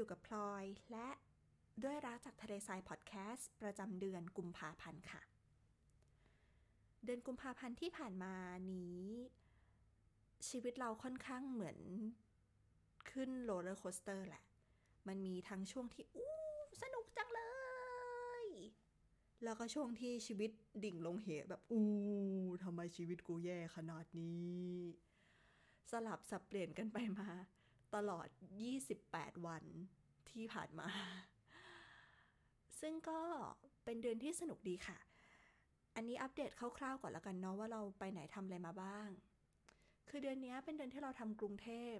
อยู่กับพลอย และด้วยรักจากทะเลทรายพอดแคสต์ประจำเดือนกุมภาพันธ์ค่ะ เดือนกุมภาพันธ์ที่ผ่านมานี้ ชีวิตเราค่อนข้างเหมือนขึ้น roller coaster แหละ มันมีทั้งช่วงที่อู้สนุกจังเลย แล้วก็ช่วงที่ชีวิตดิ่งลงเหวแบบอู้ทำไมชีวิตกูแย่ขนาดนี้ สลับสับเปลี่ยนกันไปมา ตลอด 28 วันที่ผ่านมา ซึ่งก็เป็นเดือนที่สนุกดีค่ะ อันนี้อัปเดตคร่าวๆก่อนแล้วกันเนาะว่าเราไปไหนทำอะไรมาบ้าง คือเดือนนี้เป็นเดือนที่เราทำกรุงเทพ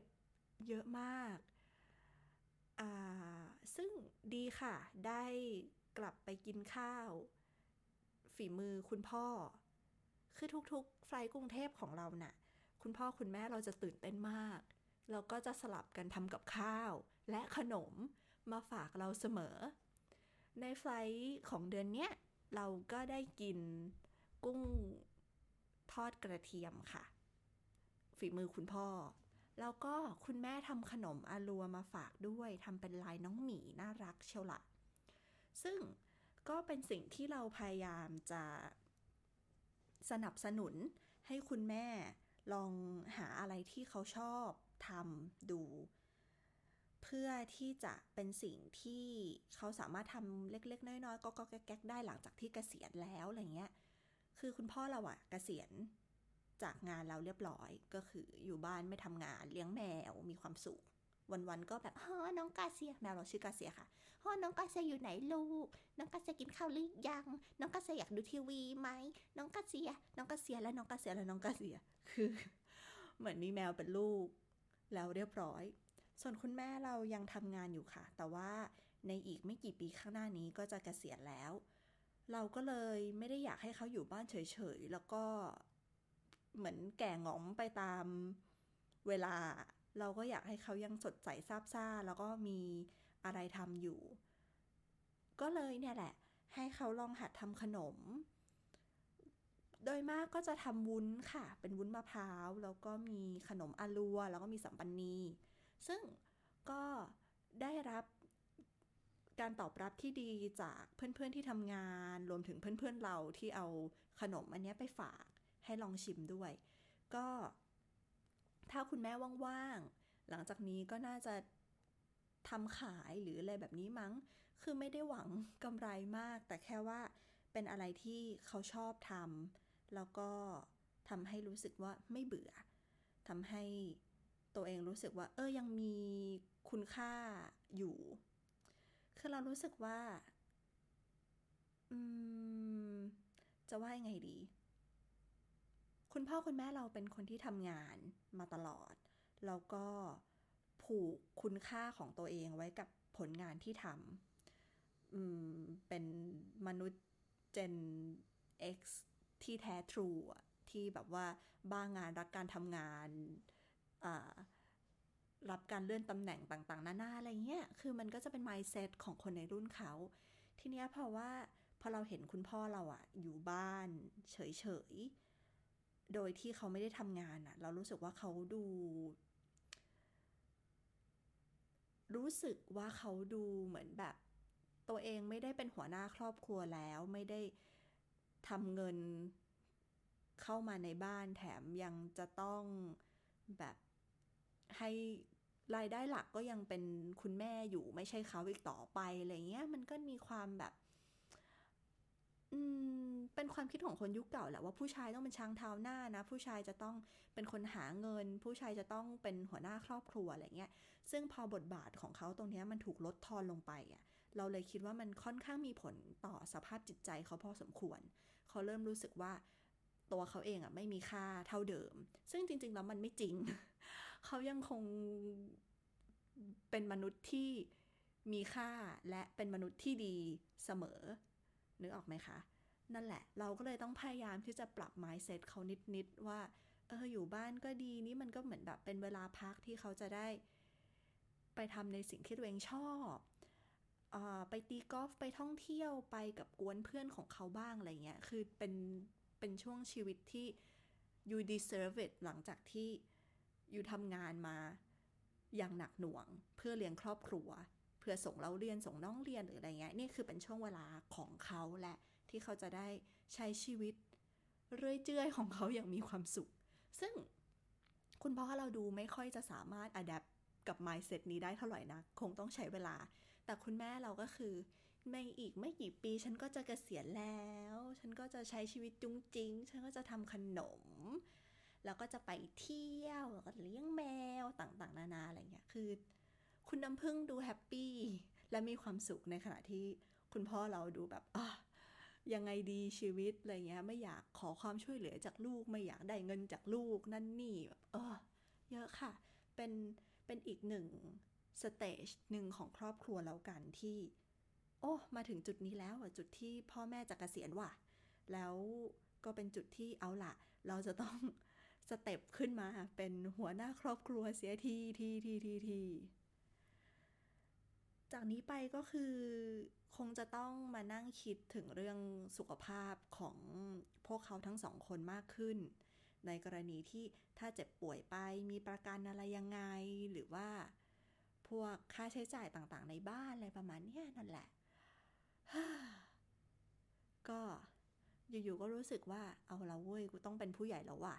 เยอะมาก อ่า ซึ่งดีค่ะ ได้กลับไปกินข้าว ฝีมือคุณพ่อ คือทุกๆ ไฟล์กรุงเทพของเรานะ่ะ คุณพ่อคุณแม่เราจะตื่นเต้นมาก เราก็จะสลับกันทำกับข้าว และขนมมาฝากเราเสมอ ในไฟล์ของเดือนเนี้ย เราก็ได้กินกุ้งทอดกระเทียมค่ะ ฝีมือคุณพ่อ แล้วก็คุณแม่ทำขนมอาลัวมาฝากด้วยทำเป็นลายน้องหมีน่ารักเชียวละซึ่งก็เป็นสิ่งที่เราพยายามจะสนับสนุนให้คุณแม่ลองหาอะไรที่เขาชอบ ทำดู เพื่อที่จะเป็นสิ่งที่เขาสามารถทำเล็ก ๆ น้อยๆก็ก็แก๊กได้หลังจากที่เกษียณแล้วอะไรเงี้ย คือคุณพ่อเราอะเกษียณจากงานเราเรียบร้อยก็คืออยู่บ้านไม่ทำงานเลี้ยงแมวมีความสุขวันๆก็แบบฮ้อน้องกาเซียแมวเราชื่อกาเซียค่ะฮ้อน้องกาเซียอยู่ไหนลูก น้องกาเซียกินข้าวหรือยัง น้องกาเซียอยากดูทีวีไหม น้องกาเซีย น้องกาเซียและน้องกาเซียและน้องกาเซีย คือ เหมือนมีแมวเป็นลูก แล้วเรียบร้อย ส่วนคุณแม่เรายังทำงานอยู่ค่ะ แต่ว่าในอีกไม่กี่ปีข้างหน้านี้ก็จะเกษียณแล้ว เราก็เลยไม่ได้อยากให้เขาอยู่บ้านเฉยๆ แล้วก็เหมือนแก่งอมไปตามเวลา เราก็อยากให้เขายังสดใสซาบซ่า แล้วก็มีอะไรทำอยู่ ก็เลยเนี่ยแหละ ให้เขาลองหัดทำขนม โดยมากก็จะทำวุ้นค่ะ เป็นวุ้นมะพร้าว แล้วก็มีขนมอาลัว แล้วก็มีสัมปันนี ซึ่งก็ได้รับการตอบรับที่ดีจากเพื่อนๆที่ทำงาน รวมถึงเพื่อนๆเราที่เอาขนมอันนี้ไปฝากให้ลองชิมด้วย ก็ถ้าคุณแม่ว่างๆ หลังจากนี้ก็น่าจะทำขายหรืออะไรแบบนี้มั้ง คือไม่ได้หวังกำไรมาก แต่แค่ว่าเป็นอะไรที่เขาชอบทำ แล้วก็ทำให้รู้สึกว่าไม่เบื่อทำให้ตัวเองรู้สึกว่า เออยังมีคุณค่าอยู่ คือเรารู้สึกว่า อืม จะว่ายังไงดี คุณพ่อคุณแม่เราเป็นคนที่ทำงานมาตลอด แล้วก็ผูกคุณค่าของตัวเองไว้กับผลงานที่ทำอืม เป็นมนุษย์ Gen X ที่แท้ทรูที่แบบว่าบ้างงานรักการทำงานรับการเลื่อนตำแหน่งต่างๆ นานาอะไรเงี้ย คือมันก็จะเป็น mindset ของคนในรุ่นเขา ทีเนี้ยเพราะว่าพอเราเห็นคุณพ่อเราอะอยู่บ้านเฉยๆ โดยที่เขาไม่ได้ทำงานอะเรารู้สึกว่าเขาดู รู้สึกว่าเขาดูเหมือนแบบ ตัวเองไม่ได้เป็นหัวหน้าครอบครัวแล้วไม่ได้ ทำเงินเข้ามาในบ้านแถมยังจะต้องแบบให้รายได้หลักก็ยังเป็นคุณแม่อยู่ไม่ใช่เขาอีกต่อไปอะไรเงี้ย มันก็มีความแบบ อืม เป็นความคิดของคนยุคเก่าแหละว่าผู้ชายต้องเป็นช้างเท้าหน้านะ ผู้ชายจะต้องเป็นคนหาเงิน ผู้ชายจะต้องเป็นหัวหน้าครอบครัวอะไรเงี้ย ซึ่งพอบทบาทของเขาตรงนี้มันถูกลดทอนลงไปอะ่ะ เราเลยคิดว่ามันค่อนข้างมีผลต่อสภาพจิตใจเขาพอสมควร เขาเริ่มรู้สึกว่าตัวเขาเองอะ่ะไม่มีค่าเท่าเดิม ซึ่งจริง ๆ แล้วมันไม่จริง เขายังคงเป็นมนุษย์ที่มีค่าและเป็นมนุษย์ที่ดีเสมอ นึกออกไหมคะ นั่นแหละ เราก็เลยต้องพยายามที่จะปรับ mindset เขานิด ๆ ว่า เออ อยู่บ้านก็ดี นี่มันก็เหมือนแบบเป็นเวลาพักที่เขาจะได้ ไปทำในสิ่งที่ตัวเองชอบ ไปตีกอล์ฟไปท่องเที่ยวไปกับกวนเพื่อนของเขาบ้างอะไรเงี้ย คือเป็นเป็นช่วงชีวิตที่ you deserve it หลังจากที่อยู่ทำงานมาอย่างหนักหน่วง เพื่อเลี้ยงครอบครัว เพื่อส่งเราเรียนส่งน้องเรียนหรืออะไรเงี้ยนี่คือเป็นช่วงเวลาของเขาแหละที่เขาจะได้ใช้ชีวิต เรื่อยเจื่อยของเขาอย่างมีความสุข ซึ่งคุณพ่อเราดูไม่ค่อยจะสามารถอัดแอปกับ mindset นี้ได้เท่าไหร่นะ คงต้องใช้เวลา แต่คุณแม่เราก็คือไม่อีกไม่กี่ปีฉันก็จะเกษียณแล้ว ฉันก็จะใช้ชีวิตจุ๊งจิ๊งฉันก็จะทำขนม แล้วก็จะไปเที่ยว แล้วก็เลี้ยงแมวต่างๆ นานาอะไรเงี้ย คือ คุณน้ำพึ่งดู happy และมีความสุขในขณะที่คุณพ่อเราดูแบบอะยังไงดีชีวิตอะไรเงี้ย ไม่อยากขอความช่วยเหลือจากลูก ไม่อยากได้เงินจากลูกนั่นนี่แบบเออเยอะค่ะ เป็นเป็นอีกหนึ่ง stage หนึ่งของครอบครัวแล้วกันที่ โอ้มาถึงจุดนี้แล้วจุดที่พ่อแม่จะกะเกษียณว่ะ แล้วก็เป็นจุดที่เอาละเราจะต้อง step ขึ้นมาเป็นหัวหน้าครอบครัวเสียทีทีทีทีทีจากนี้ไปก็คือคงจะต้องมานั่งคิดถึงเรื่องสุขภาพของพวกเขาทั้งสองคนมากขึ้น ในกรณีที่ถ้าเจ็บป่วยไปมีประกันอะไรยังไง พวกค่าใช้จ่ายต่างๆ ในบ้านอะไรประมาณนี้นั่นแหละ ก็อยู่ๆก็รู้สึกว่าเอาละเว้ยกูต้องเป็นผู้ใหญ่แล้วว่ะ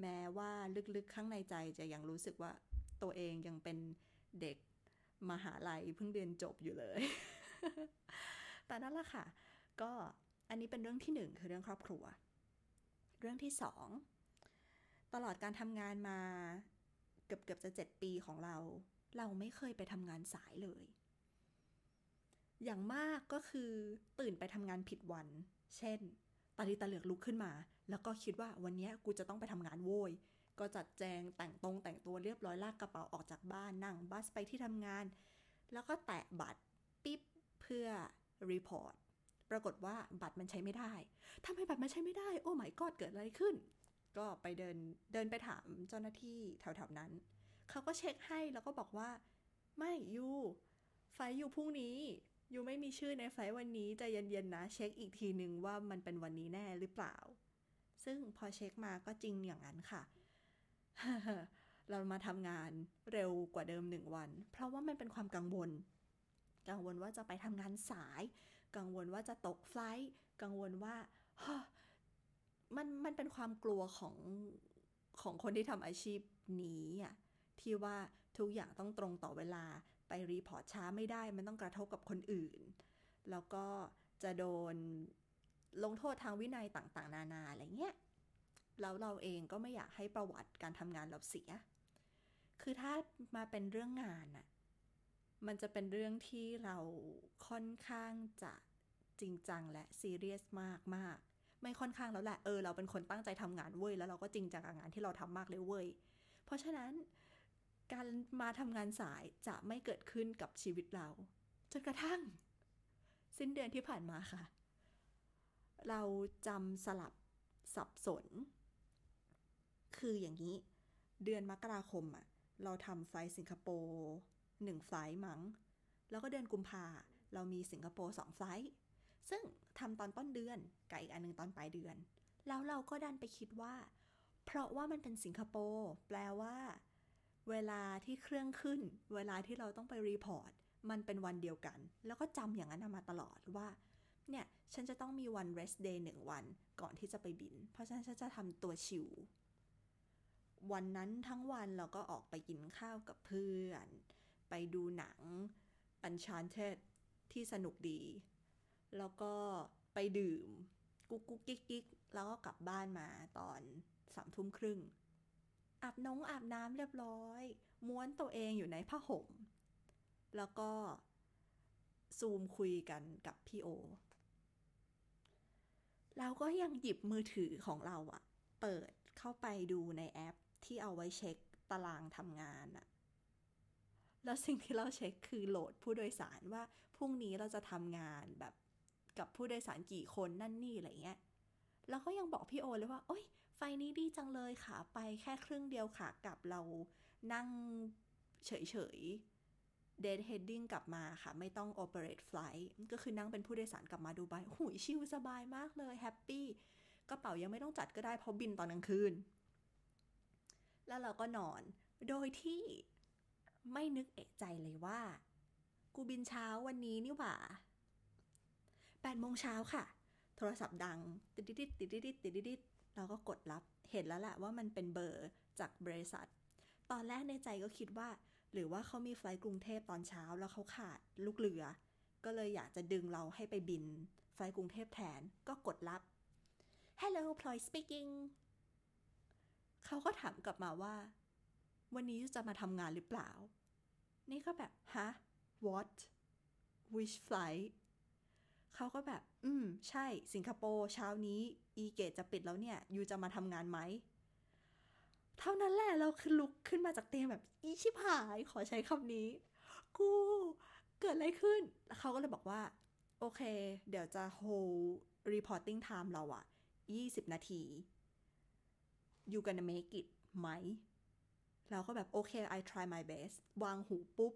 แม้ว่าลึกๆข้างในใจจะยังรู้สึกว่าตัวเองยังเป็นเด็กมหาลัยเพิ่งเรียนจบอยู่เลย แต่นั่นแหละค่ะ ก็อันนี้เป็นเรื่องที่หนึ่งคือเรื่องครอบครัว เรื่องที่สองตลอดการทำงานมาเกือบเกือบจะเจ็ดปีของเรา เราไม่เคยไปทำงานสายเลย อย่างมากก็คือตื่นไปทำงานผิดวัน เช่นตาลีตาเหลือกลุกขึ้นมา แล้วก็คิดว่าวันนี้กูจะต้องไปทำงานโว้ย ก็จัดแจงแต่งตรงแต่งตัวเรียบร้อยลากกระเป๋าออกจากบ้านนั่งบัสไปที่ทำงาน แล้วก็แตะบัตรปิ๊บเพื่อ report ปรากฏว่าบัตรมันใช้ไม่ได้ทำไมบัตรมันใช้ไม่ได้ oh my god เกิดอะไรขึ้น ก็ไปเดินเดินไปถามเจ้าหน้าที่แถวๆนั้น เขาก็เช็คให้แล้วก็บอกว่า ไม่ยูไฟอยู่พรุ่งนี้ยูไม่มีชื่อในไฟวันนี้ใจเย็นๆนะ เช็คอีกทีหนึ่งว่ามันเป็นวันนี้แน่หรือเปล่า ซึ่งพอเช็คมาก็จริงอย่างนั้นค่ะ เรามาทำงานเร็วกว่าเดิมหนึ่งวัน เพราะว่ามันเป็นความกังวล กังวลว่าจะไปทำงานสาย กังวลว่าจะตก flight กังวลว่ามันมันเป็นความกลัวของของคนที่ทำอาชีพนี้อะ ที่ว่าทุกอย่างต้องตรงต่อเวลาไป report ช้าไม่ได้ มันต้องกระทบกับคนอื่น แล้วก็จะโดนลงโทษทางวินัยต่างๆ นานาอะไรเงี้ยแล้วเราเองก็ไม่อยากให้ประวัติการทำงานเราเสีย คือถ้ามาเป็นเรื่องงานอะมันจะเป็นเรื่องที่เราค่อนข้างจะจริงจังและซีเรียสมากมากไม่ค่อนข้างแล้วแหละ เออ เราเป็นคนตั้งใจทำงานเว้ย แล้วเราก็จริงจังกับงานที่เราทำมากเลยเว้ย เพราะฉะนั้น การมาทำงานสายจะไม่เกิดขึ้นกับชีวิตเรา จนกระทั่ง สิ้นเดือนที่ผ่านมาค่ะ เราจำสลับสับสน คืออย่างนี้ เดือนมกราคมอะเราทำไฟสิงคโปร์หนึ่งไฟมั้ง แล้วก็เดือนกุมภาเรามีสิงคโปร์สองไฟซึ่งทำตอนต้นเดือนกับอีกอันนึงตอนปลายเดือน แล้วเราก็ดันไปคิดว่า เพราะว่ามันเป็นสิงคโปร์แปลว่า เวลาที่เครื่องขึ้น เวลาที่เราต้องไปรีพอร์ต มันเป็นวันเดียวกัน แล้วก็จำอย่างนั้นมาตลอดว่า เนี่ย ฉันจะต้องมีวัน rest day หนึ่งวันก่อนที่จะไปบิน เพราะฉะนั้นฉันจะทำตัวชิว วันนั้นทั้งวันเราก็ออกไปกินข้าวกับเพื่อน ไปดูหนัง Uncharted ที่สนุกดี แล้วก็ไปดื่ม กุ๊กกุ๊กกิ๊กกิ๊กแล้วก็กลับบ้านมาตอนสามทุ่มครึ่ง อาบน้องอาบน้ำเรียบร้อย ม้วนตัวเองอยู่ในผ้าห่ม แล้วก็ซูมคุยกันกับพี่โอ เราก็ยังหยิบมือถือของเราอะเปิดเข้าไปดูในแอปที่เอาไว้เช็คตารางทำงานอะแล้วสิ่งที่เราเช็คคือโหลดผู้โดยสารว่าพรุ่งนี้เราจะทำงานแบบกับผู้โดยสารกี่คนนั่นนี่อะไรเงี้ย แล้วก็ยังบอกพี่โอเลยว่า โอ้ย ไฟนี้ดีจังเลยค่ะ ไปแค่ครึ่งเดียวค่ะกับเรานั่งเฉยๆ dead heading กลับมาค่ะ ไม่ต้อง operate flight ก็คือนั่งเป็นผู้โดยสารกลับมาดูไบหูยชิลสบายมากเลยแฮปปี้กระเป๋ายังไม่ต้องจัดก็ได้เพราะบินตอนกลางคืน แล้วเราก็นอน โดยที่ไม่นึกเอกใจเลยว่า กูบินเช้าวันนี้นี่หว่าแปดโมงเช้าค่ะ โทรศัพท์ดัง ติดติดติดติดติดติดติด เราก็กดรับเห็นแล้วแหละว่ามันเป็นเบอร์จากบริษัท ตอนแรกในใจก็คิดว่า หรือว่าเขามีไฟล์กรุงเทพตอนเช้าแล้วเขาขาดลูกเรือ ก็เลยอยากจะดึงเราให้ไปบิน ไฟล์กรุงเทพแทนก็กดรับ Hello Ploy speaking เขาก็ถามกลับมาว่า วันนี้จะมาทำงานหรือเปล่า นี่ก็แบบ ฮะ what which flight เขาก็แบบ อืม ใช่ สิงคโปร์เช้านี้ อีเกตจะปิดแล้วเนี่ย ยูจะมาทำงานไหม เท่านั้นแหละเราคือลุกขึ้นมาจากเตียงแบบ อีชิบหาย ขอใช้คำนี้ กู เกิดอะไรขึ้น เขาก็เลยบอกว่า โอเค เดี๋ยวจะ hold reporting time เราอะ20 นาที you gonna make it ไหม เราก็แบบโอเค I try my best วางหูปุ๊บ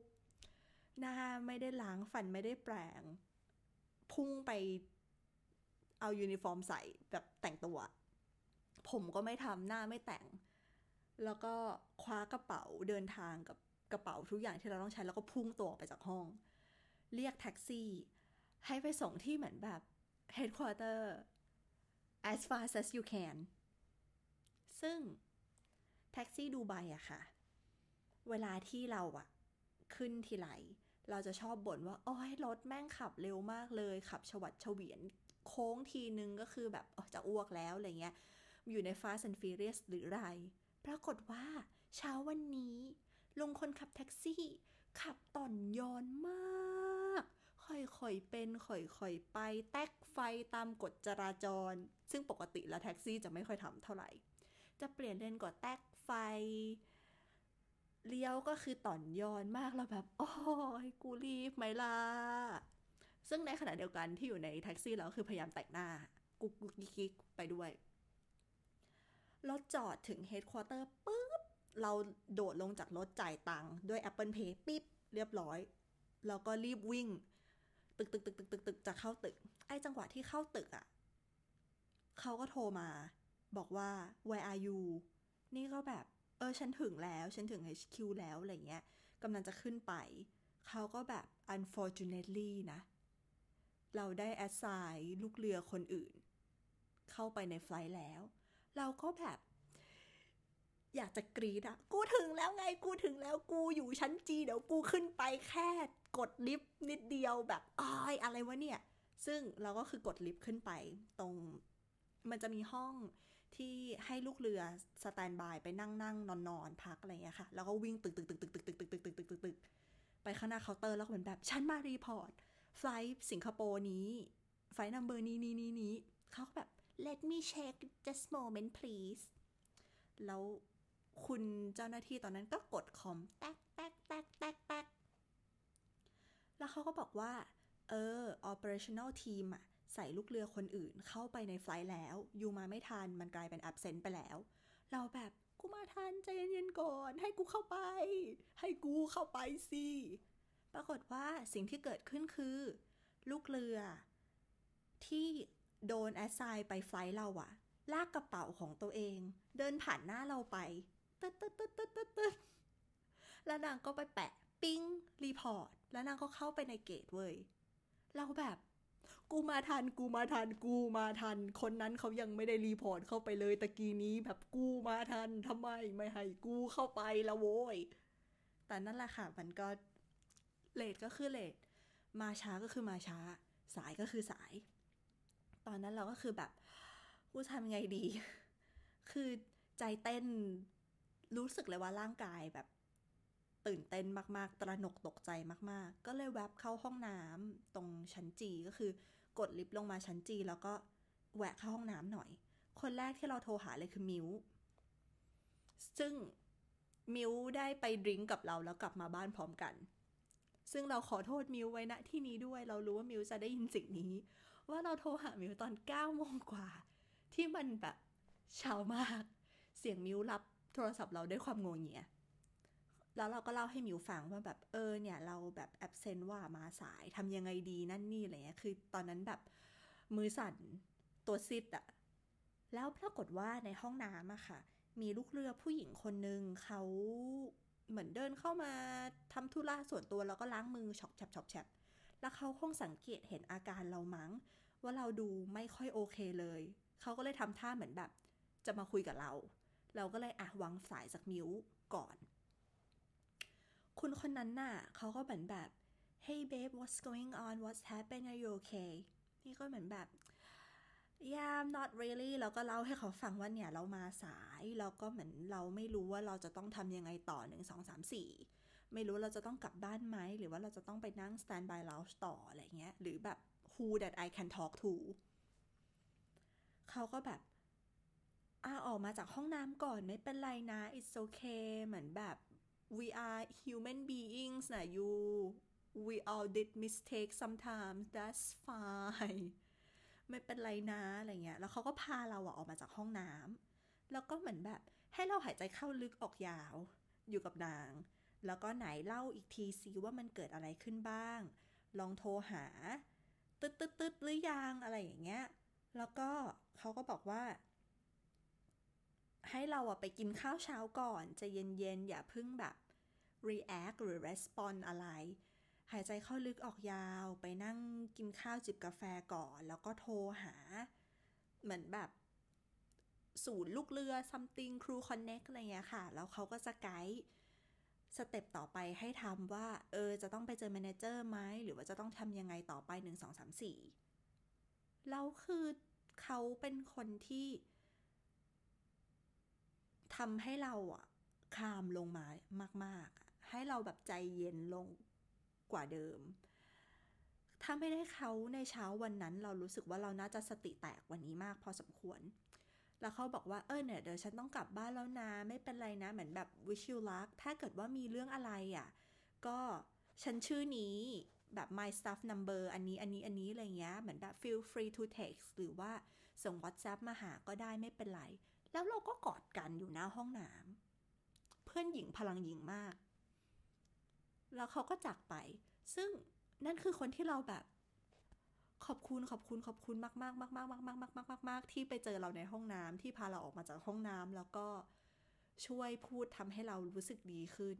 หน้าไม่ได้ล้างฟันไม่ได้แปรง พุ่งไปเอายูนิฟอร์มใส่แบบแต่งตัว ผมก็ไม่ทำหน้าไม่แต่ง แล้วก็คว้ากระเป๋าเดินทางกับกระเป๋าทุกอย่างที่เราต้องใช้แล้วก็พุ่งตัวออกไปจากห้อง เรียกแท็กซี่ ให้ไปส่งที่เหมือนแบบ headquarter as fast as you can ซึ่งแท็กซี่ดูไบอะค่ะ เวลาที่เราอะขึ้นทีไร เราจะชอบบ่นว่า โอ้ยรถแม่งขับเร็วมากเลย ขับชวัดเฉวียนโค้งทีนึงก็คือแบบจะอ้วกแล้วอะไรเงี้ย อยู่ใน Fast and Furious หรือไร ปรากฏว่าเช้าวันนี้ ลงคนขับแท็กซี่ ขับต่อนยอนมาก ค่อยๆเป็น ค่อยๆไป แตกไฟตามกฎจราจร ซึ่งปกติแล้วแท็กซี่จะไม่ค่อยทำเท่าไหร่ จะเปลี่ยนเลนก็แตกไฟ เลี้ยวก็คือต่อนยอนมากแล้วแบบโอ้ยกูรีบไหมล่ะซึ่งในขณะเดียวกันที่อยู่ในแท็กซี่เราคือพยายามแต่งหน้า กุกกุกกิ๊กไปด้วยรถจอดถึง headquarter ปุ๊บ เราโดดลงจากรถจ่ายตังค์ด้วย Apple Pay ปิ๊บ เรียบร้อย แล้วก็รีบวิ่ง ตึกตึกตึกตึกตึกตึกจะเข้าตึก ไอ้จังหวะที่เข้าตึกอะ่ะ เขาก็โทรมา บอกว่า where are you นี่ก็แบบ ออฉันถึงแล้ว ฉันถึง HQ แล้วอะไรเงี้ยกำลังจะขึ้นไป เขาก็แบบ unfortunately นะ เราได้ assign ลูกเรือคนอื่น เข้าไปในไฟล์แล้ว เราก็แบบ อยากจะกรี๊ดอะกูถึงแล้วไง กูถึงแล้วกูอยู่ชั้น G เดี๋ยวกูขึ้นไปแค่กดลิฟต์นิดเดียวแบบอ้ายอะไรวะเนี่ย ซึ่งเราก็คือกดลิฟต์ขึ้นไปตรง มันจะมีห้อง ที่ให้ลูกเรือ standby ไปนั่งนั่งนอนนอนพักอะไรเงี้ยค่ะ แล้วก็วิ่งตึกตึกตึกตึกตึกตึกตึกตึกตึกตึกตึกตึกไปข้างหน้าเคาน์เตอร์แล้วเหมือนแบบ ฉันมา report flight สิงคโปร์นี้ ไฟล์นัมเบอร์นี้นี้นี้นี้เขาแบบ let me check just moment please แล้วคุณเจ้าหน้าที่ตอนนั้นก็กดคอมแตกแตกแตกแตกแตกแล้วเขาก็บอกว่า เออ operational team อะ ใส่ลูกเรือคนอื่นเข้าไปในไฟล์แล้ว ยูมาไม่ทันมันกลายเป็น absent ไปแล้ว เราแบบกูมาทันใจเย็นๆก่อน ให้กูเข้าไป ให้กูเข้าไปสิปรากฏว่าสิ่งที่เกิดขึ้นคือ ลูกเรือ ที่โดน assign ไป flight เราอะลากกระเป๋าของตัวเอง เดินผ่านหน้าเราไปตึ๊ดตึ๊ดตึ๊ดตึ๊ดตึ๊ดตึ๊ดแล้วนางก็ไปแปะ ปิ๊ง report แล้วนางก็เข้าไปใน gate เว้ยเราแบบ กูมาทัน กูมาทัน กูมาทัน คนนั้นเขายังไม่ได้ report เข้าไปเลยตะกี้นี้แบบกูมาทันทำไมไม่ให้กูเข้าไปละโว้ย แต่นั่นแหละค่ะ มันก็เลทก็คือเลทมาช้าก็คือมาช้า สายก็คือสาย ตอนนั้นเราก็คือแบบกูทำไงดี คือใจเต้นรู้สึกเลยว่าร่างกายแบบตื่นเต้นมาก ๆ ตระหนกตกใจมาก ๆ ก็เลยแวบเข้าห้องน้ำตรงชั้นจีก็คือ กดลิฟต์ลงมาชั้นจีแล้วก็แวะเข้าห้องน้ำหน่อย คนแรกที่เราโทรหาเลยคือมิวซึ่งมิวได้ไปดริงก์กับเราแล้วกลับมาบ้านพร้อมกัน ซึ่งเราขอโทษมิวไว้ณที่นี้ด้วย เรารู้ว่ามิวจะได้ยินสิ่งนี้ ว่าเราโทรหามิวตอน9โมงกว่า ที่มันแบบเช้ามาก เสียงมิวรับโทรศัพท์เราด้วยความงงเงีย แล้วเราก็เล่าให้มิวฟังว่าแบบเออเนี่ยเราแบบแอบเซนว่ามาสายทำยังไงดีนั่นนี่อะไรเงี้ยคือตอนนั้นแบบมือสั่นตัวซีดอะแล้วปรากฏว่าในห้องน้ำอะค่ะ มีลูกเรือผู้หญิงคนนึงเขาเหมือนเดินเข้ามาทำธุระส่วนตัวแล้วก็ล้างมือช็อปแฉบช็อปแฉบแล้วเขาคงสังเกตเห็นอาการเรามั้ง ว่าเราดูไม่ค่อยโอเคเลย เขาก็เลยทำท่าเหมือนแบบ จะมาคุยกับเรา เราก็เลยอะวางสายจากมิวก่อน คุณคนนั้นน่ะเขาก็เหมือนแบบ hey babe what's going on what's happened are you okay นี่ก็เหมือนแบบ yeah I'm not really แล้วก็เล่าให้เขาฟังว่าเนี่ยเรามาสายแล้วก็เหมือนเราไม่รู้ว่าเราจะต้องทำยังไงต่อหนึ่งสองสามสี่ไม่รู้เราจะต้องกลับบ้านไหม หรือว่าเราจะต้องไปนั่ง standby lounge ต่ออะไรเงี้ย หรือแบบ who that I can talk to เขาก็แบบอ่าออกมาจากห้องน้ำก่อนไม่เป็นไรนะ it's okay เหมือนแบบ we are human beings นะ you we all did mistake sometimes that's fine ไม่เป็นไรนะอะไรเงี้ย แล้วเขาก็พาเราอะออกมาจากห้องน้ำแล้วก็เหมือนแบบให้เราหายใจเข้าลึกออกยาวอยู่กับนาง แล้วก็ไหนเล่าอีกทีซิว่ามันเกิดอะไรขึ้นบ้าง ลองโทรหา ตึ๊ดตึ๊ดตึ๊ดหรือยังอะไรอย่างเงี้ย แล้วก็เขาก็บอกว่า ให้เราอะไปกินข้าวเช้าก่อนจะเย็นๆอย่าพิ่งแบบ react หรือ respond อะไร หายใจเข้าลึกออกยาวไปนั่งกินข้าวจิบกาแฟก่อน แล้วก็โทรหา เหมือนแบบ ศูนย์ลูกเรือ something crew connect อะไรเงี้ยค่ะ แล้วเขาก็จะ guide step ต่อไปให้ทำว่า เออ จะต้องไปเจอ manager ไหม หรือว่าจะต้องทำยังไงต่อไป 1 2 3 4 แล้วคือเขาเป็นคนที่ทำให้เราอะคามลงมามาก ๆ ให้เราแบบใจเย็นลงกว่าเดิม ถ้าไม่ได้เขาในเช้าวันนั้นเรารู้สึกว่าเราน่าจะสติแตกวันนี้มากพอสมควร แล้วเขาบอกว่าเออเนี่ยเดี๋ยวฉันต้องกลับบ้านแล้วนะ ไม่เป็นไรนะเหมือนแบบ wish you luck ถ้าเกิดว่ามีเรื่องอะไรอะ่ะ ก็ฉันชื่อนี้แบบ my stuff number อันนี้อันนี้อันนี้อะไรเงี้ยเหมือนแบบ feel free to text หรือว่าส่ง WhatsApp มาหาก็ได้ไม่เป็นไร แล้วเราก็กอดกันอยู่หน้าห้องน้ำเพื่อนหญิงพลังหญิงมาก แล้วเขาก็จากไป ซึ่งนั่นคือคนที่เราแบบขอบคุณขอบคุณขอบคุณมากมากมากมากมากมากมากมากมากมากที่ไปเจอเราในห้องน้ำที่พาเราออกมาจากห้องน้ำแล้วก็ช่วยพูดทำให้เรารู้สึกดีขึ้น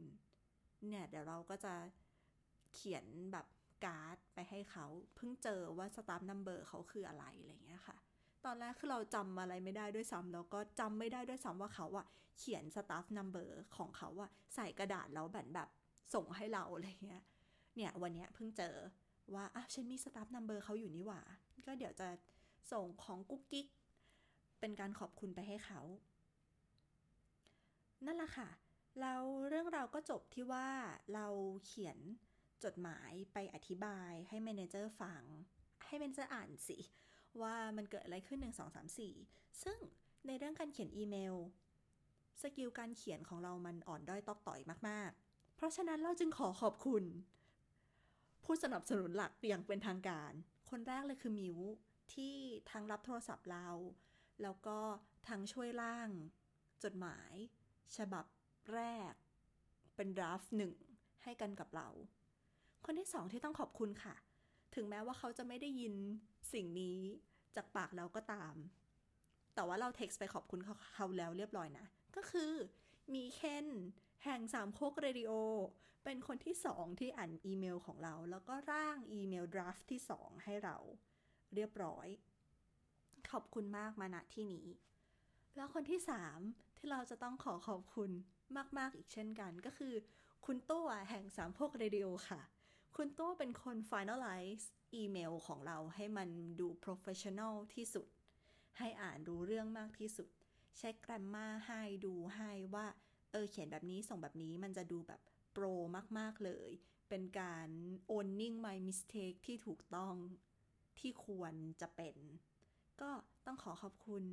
เนี่ยเดี๋ยวเราก็จะเขียนแบบการ์ดไปให้เขาเพิ่งเจอว่า staff number เขาคืออะไรอะไรเงี้ยค่ะ ตอนแรกคือเราจำอะไรไม่ได้ด้วยซ้ำแล้วก็จำไม่ได้ด้วยซ้ำว่าเขาอะเขียน staff number ของเขาอะใส่กระดาษแล้วแบบแบบ ส่งให้เราอะไรเงี้ย เนี่ยวันเนี้ยเพิ่งเจอว่าอะฉันมี staff number เขาอยู่นี่หว่า ก็เดี๋ยวจะส่งของกุ๊กกิ๊ก เป็นการขอบคุณไปให้เขา นั่นแหละค่ะแล้วเรื่องเราก็จบที่ว่าเราเขียนจดหมายไปอธิบายให้ manager ฟัง ให้ manager อ่านสิ ว่ามันเกิดอะไรขึ้น 1 2 3 4 ซึ่งในเรื่องการเขียนอีเมล skill การเขียนของเรามันอ่อนด้อยต๊อกต๋อยมาก เพราะฉะนั้นเราจึงขอขอบคุณ ผู้สนับสนุนหลักอย่างเป็นทางการ คนแรกเลยคือมิวที่ทั้งรับโทรศัพท์เรา แล้วก็ทั้งช่วยร่าง จดหมาย ฉบับแรก เป็น draft หนึ่งให้กันกับเรา คนที่สองที่ต้องขอบคุณค่ะ ถึงแม้ว่าเขาจะไม่ได้ยินสิ่งนี้จากปากเราก็ตาม แต่ว่าเราเท็กซ์ไปขอบคุณเขาเขาแล้วเรียบร้อยนะ ก็คือพี่เคน แห่งสามโคกเรดิโอ เป็นคนที่สองที่อ่านอีเมลของเรา แล้วก็ร่างอีเมล draft ที่สองให้เราเรียบร้อย ขอบคุณมากมาณที่นี้ แล้วคนที่สามที่เราจะต้องขอขอบคุณมาก ๆ อีกเช่นกันก็คือ คุณตัวแห่งสามโคกเรดิโอค่ะ คุณตัวเป็นคน finalize อีเมลของเราให้มันดู professional ที่สุด ให้อ่านรู้เรื่องมากที่สุด เช็คแกรมมาให้ดูให้ว่า เออเขียนแบบนี้ส่งแบบนี้มันจะดูแบบโปรมาก ๆ เลย เป็นการ owning my mistake ที่ถูกต้องที่ควรจะเป็น ก็ต้องขอขอบคุณ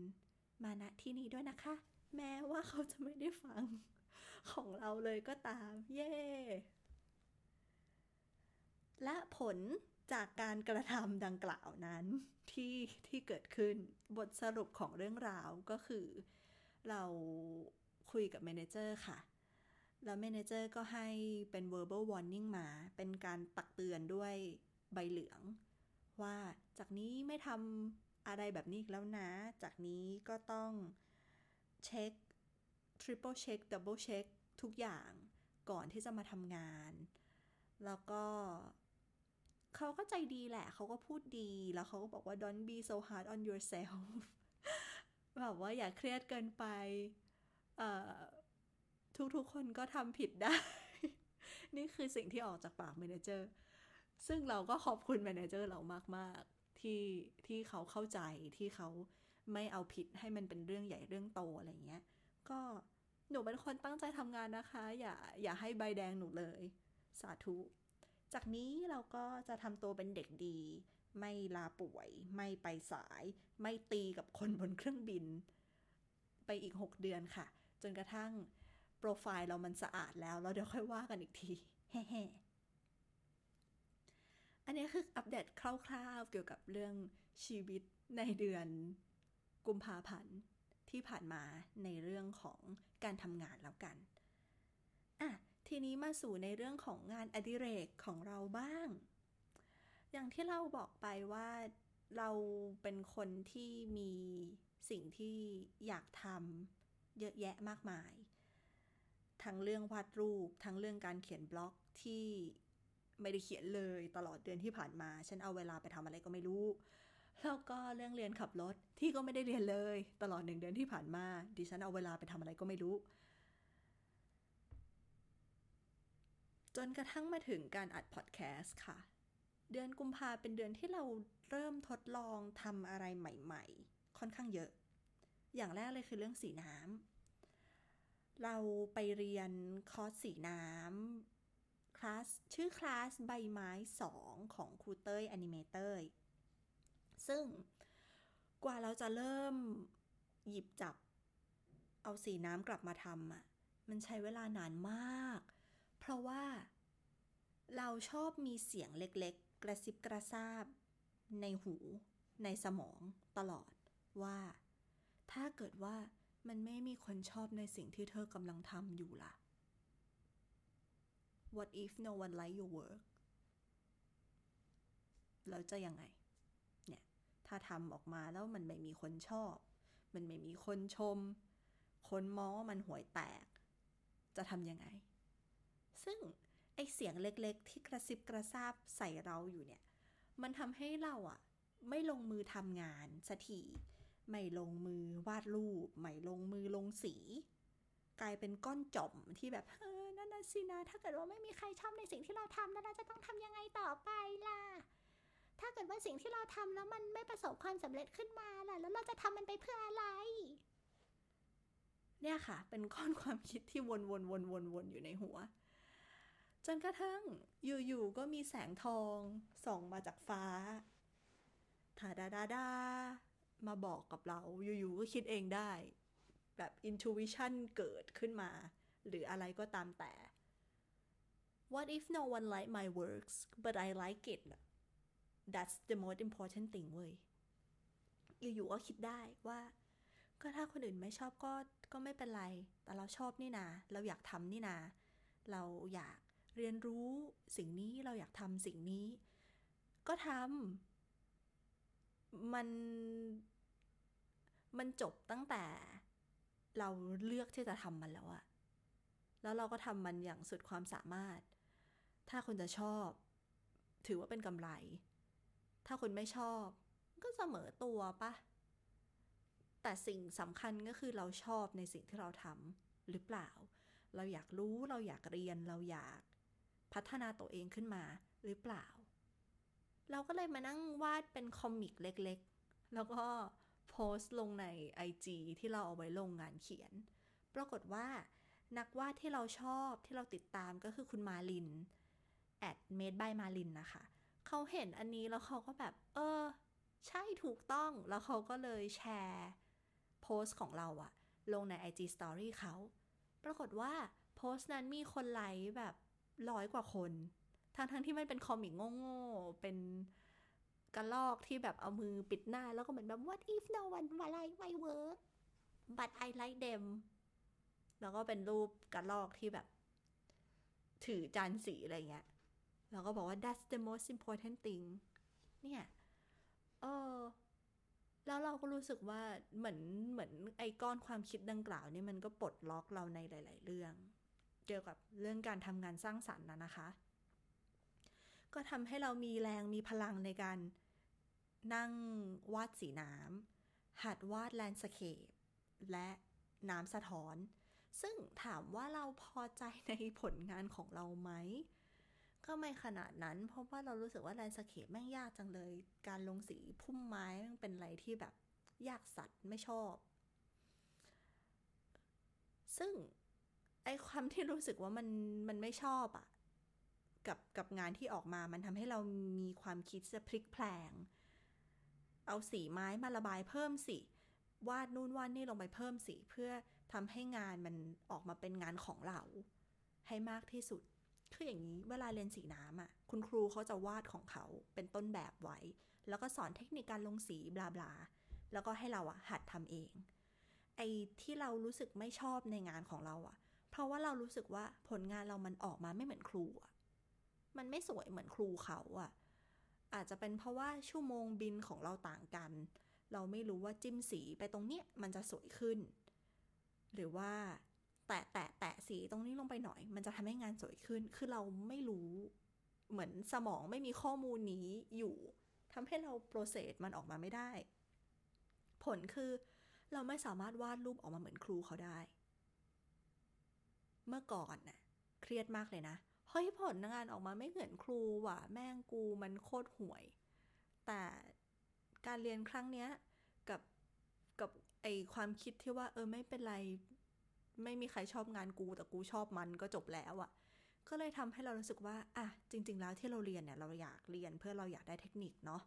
มาณที่นี้ด้วยนะคะ แม้ว่าเขาจะไม่ได้ฟังของเราเลยก็ตาม เย้และผลจากการกระทำดังกล่าวนั้นที่ที่เกิดขึ้นบทสรุปของเรื่องราวก็คือ เรา คุยกับเมนเจอร์ค่ะ แล้วเมนเจอร์ก็ให้เป็น verbal warning มา เป็นการตักเตือนด้วยใบเหลือง ว่าจากนี้ไม่ทำอะไรแบบนี้แล้วนะ จากนี้ก็ต้องเช็ค triple check double check ทุกอย่างก่อนที่จะมาทำงาน แล้วก็เขาก็ใจดีแหละ เขาก็พูดดี แล้วเขาก็บอกว่า don't be so hard on yourself แบบว่าอย่าเครียดเกินไป ทุกๆคนก็ทำผิดได้ นี่คือสิ่งที่ออกจากปากเมนเจอร์ ซึ่งเราก็ขอบคุณเมนเจอร์เรามากๆ ที่ที่เขาเข้าใจที่เขาไม่เอาผิดให้มันเป็นเรื่องใหญ่เรื่องโตอะไรเงี้ย ก็หนูเป็นคนตั้งใจทำงานนะคะ อย่าอย่าให้ใบแดงหนูเลย สาธุ จากนี้เราก็จะทำตัวเป็นเด็กดี ไม่ลาป่วย ไม่ไปสาย ไม่ตีกับคนบนเครื่องบิน ไปอีก 6 เดือนค่ะ จนกระทั่งโปรไฟล์เรามันสะอาดแล้วแล้วเดี๋ยวค่อยว่ากันอีกทีแฮ่อันนี้คืออัปเดตคร่าวๆ เกี่ยวกับเรื่องชีวิตในเดือนกุมภาพันธ์ที่ผ่านมาในเรื่องของการทำงานแล้วกัน อะ ทีนี้มาสู่ในเรื่องของงานอดิเรกของเราบ้าง อย่างที่เราบอกไปว่าเราเป็นคนที่มีสิ่งที่อยากทำ เยอะแยะมากมาย ทั้งเรื่องวาดรูป ทั้งเรื่องการเขียนบล็อกที่ไม่ได้เขียนเลยตลอดเดือนที่ผ่านมา ฉันเอาเวลาไปทำอะไรก็ไม่รู้ แล้วก็เรื่องเรียนขับรถที่ก็ไม่ได้เรียนเลย ตลอดหนึ่งเดือนที่ผ่านมา ดิฉันเอาเวลาไปทำอะไรก็ไม่รู้ จนกระทั่งมาถึงการอัดพอดแคสต์ค่ะ เดือนกุมภาเป็นเดือนที่เราเริ่มทดลองทำอะไรใหม่ ๆ ค่อนข้างเยอะ อย่างแรกเลยคือเรื่องสีน้ำ เราไปเรียนคอร์สสีน้ำคลาสชื่อคลาสใบไม้สองของครูเต้ย animator ซึ่งกว่าเราจะเริ่มหยิบจับเอาสีน้ำกลับมาทำอะ มันใช้เวลานานมาก เพราะว่าเราชอบมีเสียงเล็กๆ กระซิบกระซาบ ในหู ในสมองตลอดว่า ถ้าเกิดว่า มันไม่มีคนชอบในสิ่งที่เธอกำลังทำอยู่ล่ะ What if no one like your work แล้วจะยังไง เนี่ย ถ้าทำออกมาแล้วมันไม่มีคนชอบ มันไม่มีคนชม คนมองว่ามันห่วยแตก จะทำยังไง ซึ่งไอเสียงเล็กๆ ที่กระซิบกระซาบใส่เราอยู่เนี่ย มันทำให้เราอะไม่ลงมือทำงานสักที ไม่ลงมือวาดรูป ไม่ลงมือลงสี กลายเป็นก้อนจมที่แบบเออนั่นน่ะสินะ ถ้าเกิดว่าไม่มีใครชอบในสิ่งที่เราทำแล้วเราจะต้องทำยังไงต่อไปล่ะ ถ้าเกิดว่าสิ่งที่เราทำแล้วมันไม่ประสบความสำเร็จขึ้นมาล่ะ แล้วเราจะทำมันไปเพื่ออะไร เนี่ยค่ะ เป็นก้อนความคิดที่วนวนวนวนวนอยู่ในหัว จนกระทั่งอยู่ๆก็มีแสงทองส่องมาจากฟ้าทาดาดาดา มาบอกกับเรา อยู่ๆก็คิดเองได้ แบบ intuition เกิดขึ้นมา หรืออะไรก็ตามแต่ What if no one like my works but I like it that's the most important thing เว้ย อยู่ๆก็คิดได้ว่า ก็ถ้าคนอื่นไม่ชอบก็ก็ไม่เป็นไร แต่เราชอบนี่นา เราอยากทำนี่นา เราอยากเรียนรู้สิ่งนี้ เราอยากทำสิ่งนี้ ก็ทำ มันมันจบตั้งแต่เราเลือกที่จะทำมันแล้วอะแล้วเราก็ทำมันอย่างสุดความสามารถ ถ้าคนจะชอบ ถือว่าเป็นกำไร ถ้าคุณไม่ชอบ ก็เสมอตัวปะ แต่สิ่งสำคัญก็คือเราชอบในสิ่งที่เราทำหรือเปล่า เราอยากรู้เราอยากเรียนเราอยากพัฒนาตัวเองขึ้นมาหรือเปล่า เราก็เลยมานั่งวาดเป็นคอมิกเล็กๆ แล้วก็โพสต์ลงใน IG ที่เราเอาไว้ลงงานเขียน ปรากฏว่านักวาดที่เราชอบที่เราติดตามก็คือคุณมาลิน at made by มาลินนะคะ เขาเห็นอันนี้แล้วเขาก็แบบ เออ ใช่ถูกต้องแล้วเขาก็เลยแชร์โพสต์ของเราอะลงใน IG Story เขา ปรากฏว่าโพสต์นั้นมีคนไลค์แบบร้อยกว่าคน ทั้งทั้งที่มันเป็นคอมิกโง่ๆ เป็นกระลอกที่แบบเอามือปิดหน้า แล้วก็เหมือนแบบ what if no one like my work but I like them แล้วก็เป็นรูปกระลอกที่แบบ ถือจานสีอะไรเงี้ยเราก็บอกว่า that's the most important thing เนี่ย เออ แล้วเราก็รู้สึกว่าเหมือนเหมือนไอ้ก้อนความคิดดังกล่าวนี่มันก็ปลดล็อกเราในหลาย ๆ เรื่อง เกี่ยวกับเรื่องการทำงานสร้างสรรค์นะนะคะ ก็ทำให้เรามีแรงมีพลังในการนั่งวาดสีน้ำหัดวาด landscape และน้ำสะท้อน ซึ่งถามว่าเราพอใจในผลงานของเราไหม ก็ไม่ขนาดนั้น เพราะว่าเรารู้สึกว่า landscape แม่งยากจังเลย การลงสีพุ่มไม้แม่งเป็นอะไรที่แบบยากสัตว์ไม่ชอบ ซึ่งไอความที่รู้สึกว่ามันมันไม่ชอบอะ กับกับงานที่ออกมา มันทำให้เรามีความคิดจะพลิกแพลง เอาสีไม้มาระบายเพิ่มสิ วาดนู่นวาดนี่ลงไปเพิ่มสีเพื่อทำให้งานมันออกมาเป็นงานของเรา ให้มากที่สุด คืออย่างนี้เวลาเรียนสีน้ำอะ คุณครูเขาจะวาดของเขาเป็นต้นแบบไว้ แล้วก็สอนเทคนิคการลงสีบลาบลาแล้วก็ให้เราอะหัดทำเอง ไอ้ที่เรารู้สึกไม่ชอบในงานของเราอะเพราะว่าเรารู้สึกว่าผลงานเรามันออกมาไม่เหมือนครูอะ มันไม่สวยเหมือนครูเขาอะอาจจะเป็นเพราะว่าชั่วโมงบินของเราต่างกัน เราไม่รู้ว่าจิ้มสีไปตรงเนี้ยมันจะสวยขึ้น หรือว่าแตะแตะแตะสีตรงนี้ลงไปหน่อย มันจะทำให้งานสวยขึ้น คือเราไม่รู้เหมือนสมองไม่มีข้อมูลนี้อยู่ทำให้เราโปรเซสมันออกมาไม่ได้ ผลคือเราไม่สามารถวาดรูปออกมาเหมือนครูเขาได้ เมื่อก่อนน่ะ เครียดมากเลยนะเฮ้ยผลงานออกมาไม่เหมือนครูว่ะแม่งกูมันโคตรห่วย แต่การเรียนครั้งเนี้ยกับกับไอความคิดที่ว่า เออไม่เป็นไร ไม่มีใครชอบงานกู แต่กูชอบมันก็จบแล้วอะ่ะ ก็เลยทำให้เรารู้สึกว่าอะจริง ๆ แล้วที่เราเรียนเนี่ยเราอยากเรียนเพื่อเราอยากได้เทคนิคเนาะ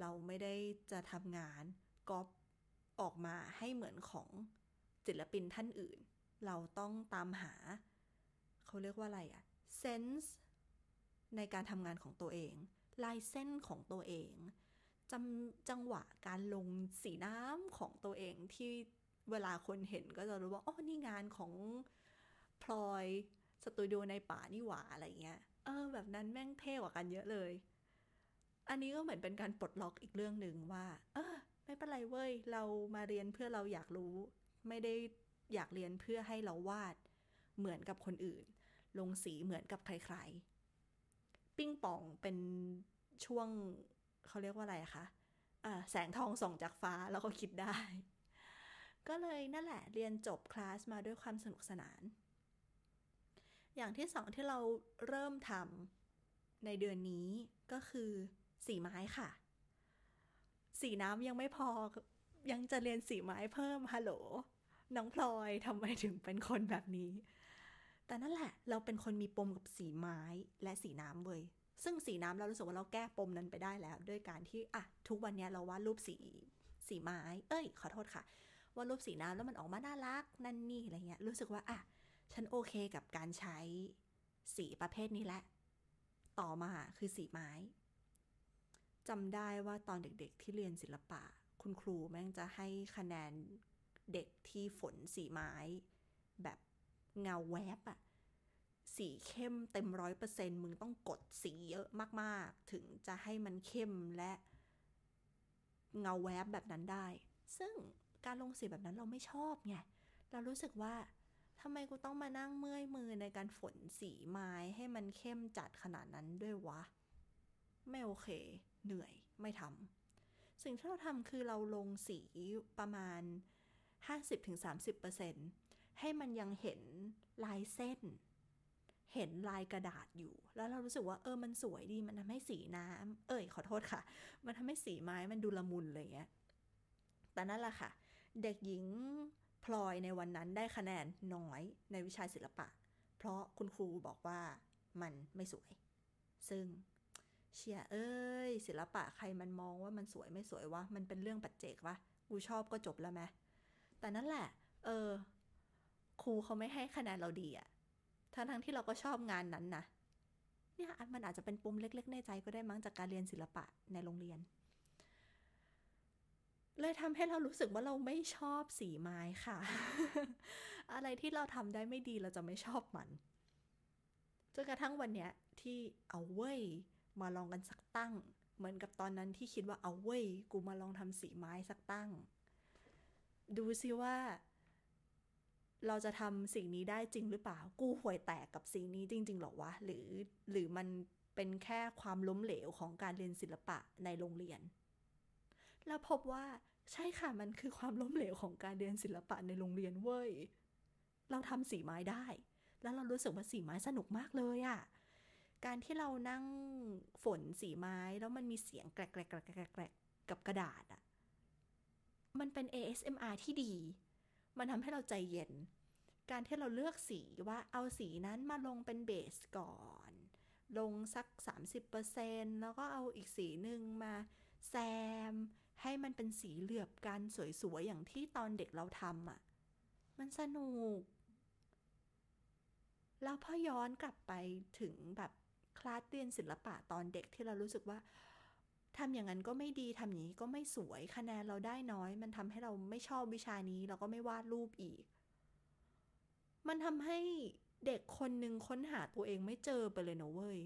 เราไม่ได้จะทำงานก๊อปออกมาให้เหมือนของศิลปินท่านอื่น เราต้องตามหา เขาเรียกว่าอะไรอะ เซนส์ในการทำงานของตัวเอง ลายเส้นของตัวเองจำจังหวะการลงสีน้ำของตัวเองที่เวลาคนเห็นก็จะรู้ว่าอ๋อนี่งานของพลอยสตูดิโอในป่านี่หว่าอะไรเงี้ย เออ แบบนั้นแม่งเท่กว่ากันเยอะเลย อันนี้ก็เหมือนเป็นการปลดล็อกอีกเรื่องหนึ่งว่า เออ ไม่เป็นไรเว้ย เรามาเรียนเพื่อเราอยากรู้ ไม่ได้อยากเรียนเพื่อให้เราวาดเหมือนกับคนอื่น ลงสีเหมือนกับใครๆ ปิ้งป่องเป็นช่วงเขาเรียกว่าอะไรคะะแสงทองส่องจากฟ้าแล้วก็คิดได้ ก็เลยนั่นแหละเรียนจบคลาสมาด้วยความสนุกสนาน อย่างที่สองที่เราเริ่มทำในเดือนนี้ก็คือสีไม้ค่ะ สีน้ำยังไม่พอยังจะเรียนสีไม้เพิ่มฮัลโหลน้องพลอยทำไมถึงเป็นคนแบบนี้ แต่นั่นแหละ เราเป็นคนมีปมกับสีไม้และสีน้ำเว้ยซึ่งสีน้ำเรารู้สึกว่าเราแก้ปมนั้นไปได้แล้ว ด้วยการที่อะทุกวันนี้เราวาดรูปสีสีไม้ เอ้ย ขอโทษค่ะวาดรูปสีน้ำแล้วมันออกมาน่ารักนั่นนี่อะไรเงี้ยรู้สึกว่าอะฉันโอเคกับการใช้สีประเภทนี้แหละ ต่อมาคือสีไม้จำได้ว่าตอนเด็กๆที่เรียนศิลปะ คุณครูแม่งจะให้คะแนนเด็กที่ฝนสีไม้ แบบ เงาแวบอะสีเข้มเต็มร้อยเปอร์เซ็นต์มึงต้องกดสีเยอะมากๆ ถึงจะให้มันเข้มและเงาแวบแบบนั้นได้ ซึ่งการลงสีแบบนั้นเราไม่ชอบไง เรารู้สึกว่าทำไมกูต้องมานั่งเมื่อยมือในการฝนสีไม้ให้มันเข้มจัดขนาดนั้นด้วยวะ ไม่โอเค เหนื่อยไม่ทำสิ่งที่เราทำคือเราลงสีประมาณ 50-30% ให้มันยังเห็นลายเส้น เห็นลายกระดาษอยู่ แล้วเรารู้สึกว่าเออมันสวยดีมันทำให้สีน้ำเอ้ยขอโทษค่ะ มันทำให้สีไม้มันดูละมุนเลยเงี้ยแต่นั่นแหละค่ะ เด็กหญิงพลอยในวันนั้นได้คะแนนน้อยในวิชาศิลปะ เพราะคุณครูบอกว่ามันไม่สวย ซึ่งเชียเอ้ย ศิลปะใครมันมองว่ามันสวยไม่สวยวะ มันเป็นเรื่องปัจเจกวะ กูชอบก็จบแล้วไหมแต่นั่นแหละ เออ ครูเขาไม่ให้คะแนนเราดีอะทั้งทั้งที่เราก็ชอบงานนั้นนะเนี่ยมันอาจจะเป็นปุ่มเล็ก ๆ ในใจก็ได้มั้งจากการเรียนศิลปะในโรงเรียน เลยทำให้เรารู้สึกว่าเราไม่ชอบสีไม้ค่ะ อะไรที่เราทำได้ไม่ดีเราจะไม่ชอบมันจนกระทั่งวันเนี้ยที่เอาเว้ยมาลองกันสักตั้ง เหมือนกับตอนนั้นที่คิดว่าเอาเว้ยกูมาลองทำสีไม้สักตั้ง ดูซิว่า เราจะทำสิ่งนี้ได้จริงหรือเปล่า กูห่วยแตกกับสิ่งนี้จริง ๆ หรอวะ หรือหรือมันเป็นแค่ความล้มเหลวของการเรียนศิลปะในโรงเรียน แล้วพบว่าใช่ค่ะมันคือความล้มเหลวของการเรียนศิลปะในโรงเรียนเว้ย เราทำสีไม้ได้ แล้วเรารู้สึกว่าสีไม้สนุกมากเลยอะการที่เรานั่งฝนสีไม้แล้วมันมีเสียงแกรกแกรกแกรกแกรกกับกระดาษอะ มันเป็น ASMR ที่ดี มันทำให้เราใจเย็น การที่เราเลือกสีว่าเอาสีนั้นมาลงเป็นเบสก่อน ลงสัก 30%แล้วก็เอาอีกสีหนึ่งมาแซม ให้มันเป็นสีเหลือบกันสวยๆ อย่างที่ตอนเด็กเราทำอะ่ะ มันสนุก แล้วพอย้อนกลับไปถึงแบบคลาสเรียนศิลปะตอนเด็กที่เรารู้สึกว่า ทำอย่างนั้นก็ไม่ดีทำอย่างนี้ก็ไม่สวยคะแนนเราได้น้อย มันทำให้เราไม่ชอบวิชานี้ เราก็ไม่วาดรูปอีก มันทำให้เด็กคนหนึ่งค้นหาตัวเองไม่เจอไปเลยนะเว้ย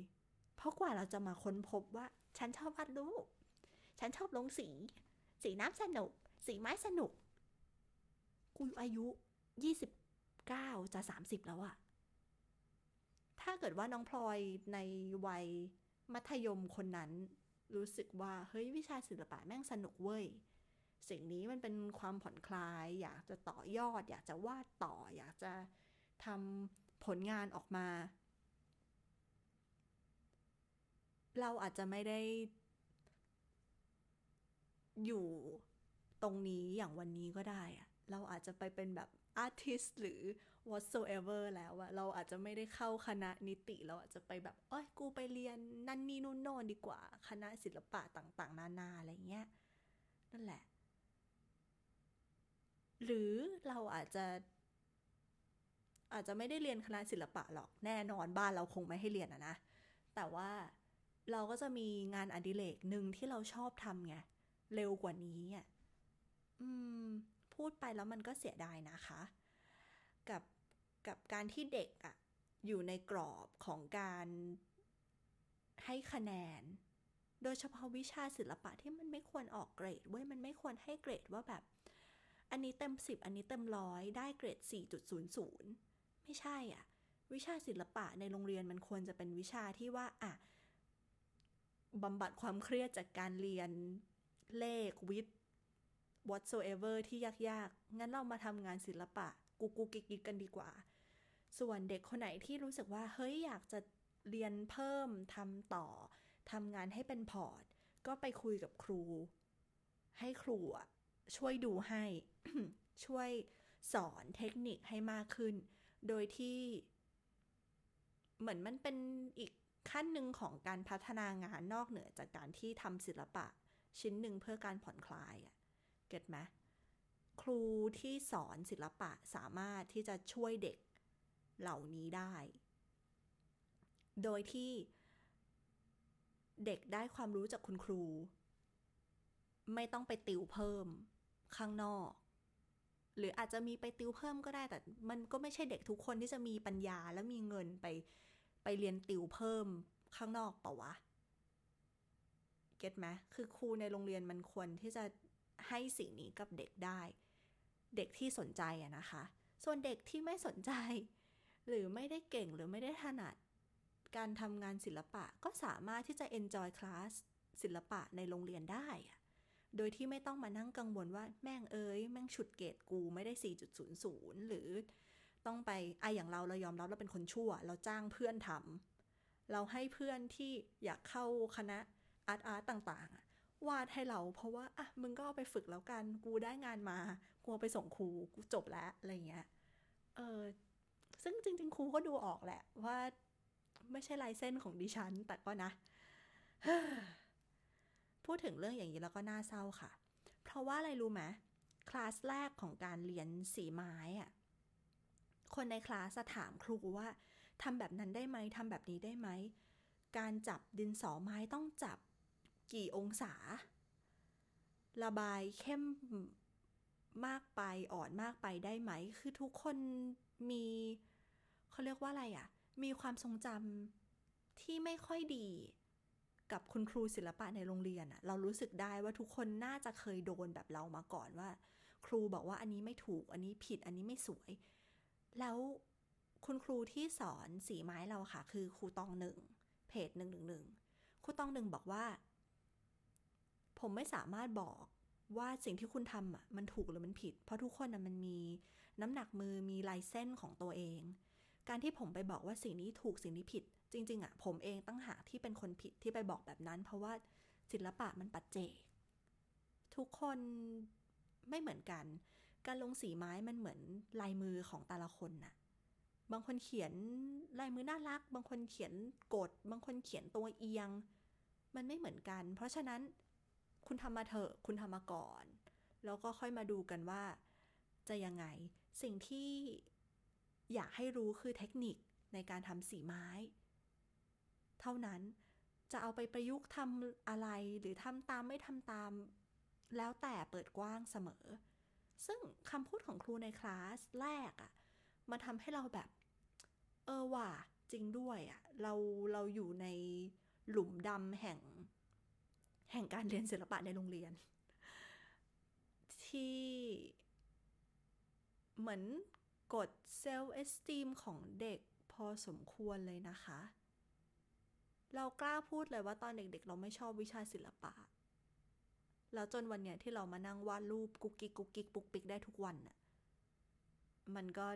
เพราะกว่าเราจะมาค้นพบว่า ฉันชอบวาดรูป ฉันชอบลงสี สีน้ำสนุก สีไม้สนุก กูอายุ29จะ30แล้วอะถ้าเกิดว่าน้องพลอยในวัยมัธยมคนนั้น รู้สึกว่าเฮ้ยวิชาศิลปะแม่งสนุกเว้ย สิ่งนี้มันเป็นความผ่อนคลาย อยากจะต่อยอด อยากจะวาดต่อ อยากจะทำผลงานออกมา เราอาจจะไม่ได้ อยู่ตรงนี้อย่างวันนี้ก็ได้อะเราอาจจะไปเป็นแบบอาร์ติสหรือ whatsoever แล้วอะเราอาจจะไม่ได้เข้าคณะนิติเราอาจจะไปแบบเอ้ยกูไปเรียนนั่นนี่นู่นโน่นดีกว่า คณะศิลปะต่างๆ นานาอะไรเงี้ยนั่นแหละ หรือเราอาจจะ อาจจะไม่ได้เรียนคณะศิลปะหรอกแน่นอนบ้านเราคงไม่ให้เรียนอะนะ แต่ว่าเราก็จะมีงานอดิเรกหนึ่งที่เราชอบทำไงเร็วกว่านี้อะอืม พูดไปแล้วมันก็เสียดายนะคะ กับ กับการที่เด็กอะอยู่ในกรอบของการให้คะแนน โดยเฉพาะวิชาศิลปะที่มันไม่ควรออกเกรดเว้ยมันไม่ควรให้เกรดว่าแบบ อันนี้เต็ม 10 อันนี้เต็มร้อยได้เกรด 4.00 ไม่ใช่อะ วิชาศิลปะในโรงเรียนมันควรจะเป็นวิชาที่ว่าอะบำบัดความเครียดจากการเรียนเลขวิทย์ whatsoever ที่ยาก ๆ งั้นเรามาทำงานศิลปะกูกูกิกกันดีกว่า ส่วนเด็กคนไหนที่รู้สึกว่าเฮ้ยอยากจะเรียนเพิ่มทำต่อทำงานให้เป็นพอร์ต ก็ไปคุยกับครู ให้ครูช่วยดูให้ ช่วยสอนเทคนิคให้มากขึ้น โดยที่ เหมือนมันเป็นอีกขั้นหนึ่งของการพัฒนางานนอกเหนือจากการที่ทำศิลปะ ชิ้นหนึ่งเพื่อการผ่อนคลายอะเก็ตไหมครูที่สอนศิลปะสามารถที่จะช่วยเด็ก เหล่านี้ได้ โดยที่เด็กได้ความรู้จากคุณครู ไม่ต้องไปติวเพิ่มข้างนอก หรืออาจจะมีไปติวเพิ่มก็ได้แต่มันก็ไม่ใช่เด็กทุกคนที่จะมีปัญญาและมีเงินไปไปเรียนติวเพิ่มข้างนอกเปล่าวะเก็ตไหมคือครูในโรงเรียนมันควรที่จะให้สิ่งนี้กับเด็กได้ เด็กที่สนใจอะนะคะ ส่วนเด็กที่ไม่สนใจ หรือไม่ได้เก่งหรือไม่ได้ถนัด การทำงานศิลปะก็สามารถที่จะ enjoy class ศิลปะในโรงเรียนได้ โดยที่ไม่ต้องมานั่งกังวลว่าแม่งเอ้ย แม่งฉุดเกรดกูไม่ได้ 4.00 หรือต้องไปไออย่างเราเรายอมรับเราเป็นคนชั่ว เราจ้างเพื่อนทำเราให้เพื่อนที่อยากเข้าคณะอาร์ตอาร์ตต่างๆ วาดให้เราเพราะว่าอะมึงก็เอาไปฝึกแล้วกัน กูได้งานมา กูไปส่งครู กูจบแล้วอะไรเงี้ย เออ ซึ่งจริง ๆ ครูก็ดูออกแหละว่าไม่ใช่ลายเส้นของดิฉัน แต่ก็นะ พูดถึงเรื่องอย่างนี้แล้วก็น่าเศร้าค่ะ เพราะว่าอะไรรู้ไหมคลาสแรกของการเรียนสีไม้อะคนในคลาสถามครูว่าทำแบบนั้นได้ไหมทำแบบนี้ได้ไหม การจับดินสอไม้ต้องจับกี่องศา ระบายเข้มมากไปอ่อนมากไปได้ไหม คือทุกคนมี เขาเรียกว่าอะไรอะ่ะ มีความทรงจำที่ไม่ค่อยดี กับคุณครูศิลปะในโรงเรียนอะเรารู้สึกได้ว่าทุกคนน่าจะเคยโดนแบบเรามาก่อนว่า ครูบอกว่าอันนี้ไม่ถูก อันนี้ผิด อันนี้ไม่สวย แล้วคุณครูที่สอนสีไม้เราค่ะ คือครูตองหนึ่งเพจหนึ่งหนึ่งหนึ่งครูตองหนึ่งบอกว่า ผมไม่สามารถบอกว่าสิ่งที่คุณทำอะมันถูกหรือมันผิด เพราะทุกคนอะมันมีน้ำหนักมือมีลายเส้นของตัวเอง การที่ผมไปบอกว่าสิ่งนี้ถูกสิ่งนี้ผิด จริง ๆอะผมเองตั้งหากที่เป็นคนผิดที่ไปบอกแบบนั้น เพราะว่าศิลปะมันปัจเจกทุกคนไม่เหมือนกัน การลงสีไม้มันเหมือนลายมือของแต่ละคนน่ะ บางคนเขียนลายมือน่ารัก บางคนเขียนกด บางคนเขียนตัวเอียง มันไม่เหมือนกัน เพราะฉะนั้นคุณทำมาเถอะ คุณทำมาก่อน แล้วก็ค่อยมาดูกันว่า จะยังไง สิ่งที่ อยากให้รู้คือเทคนิคในการทำสีไม้ เท่านั้นจะเอาไปประยุกต์ทำอะไรหรือทำตามไม่ทำตาม แล้วแต่เปิดกว้างเสมอ ซึ่งคำพูดของครูในคลาสแรกอะมาทำให้เราแบบ เออว่ะจริงด้วยอะเราเราอยู่ในหลุมดำแห่ง แห่งการเรียนศิลปะในโรงเรียน ที่เหมือน กดเซลล์เอสตีมของเด็กพอสมควรเลยนะคะ เรากล้าพูดเลยว่าตอนเด็กๆเราไม่ชอบวิชาศิลปะ แล้วจนวันเนี้ยที่เรามานั่งวาดรูปกุ๊กกิ๊กกุ๊กกิ๊กปุกปิกได้ทุกวันน่ะ มันก็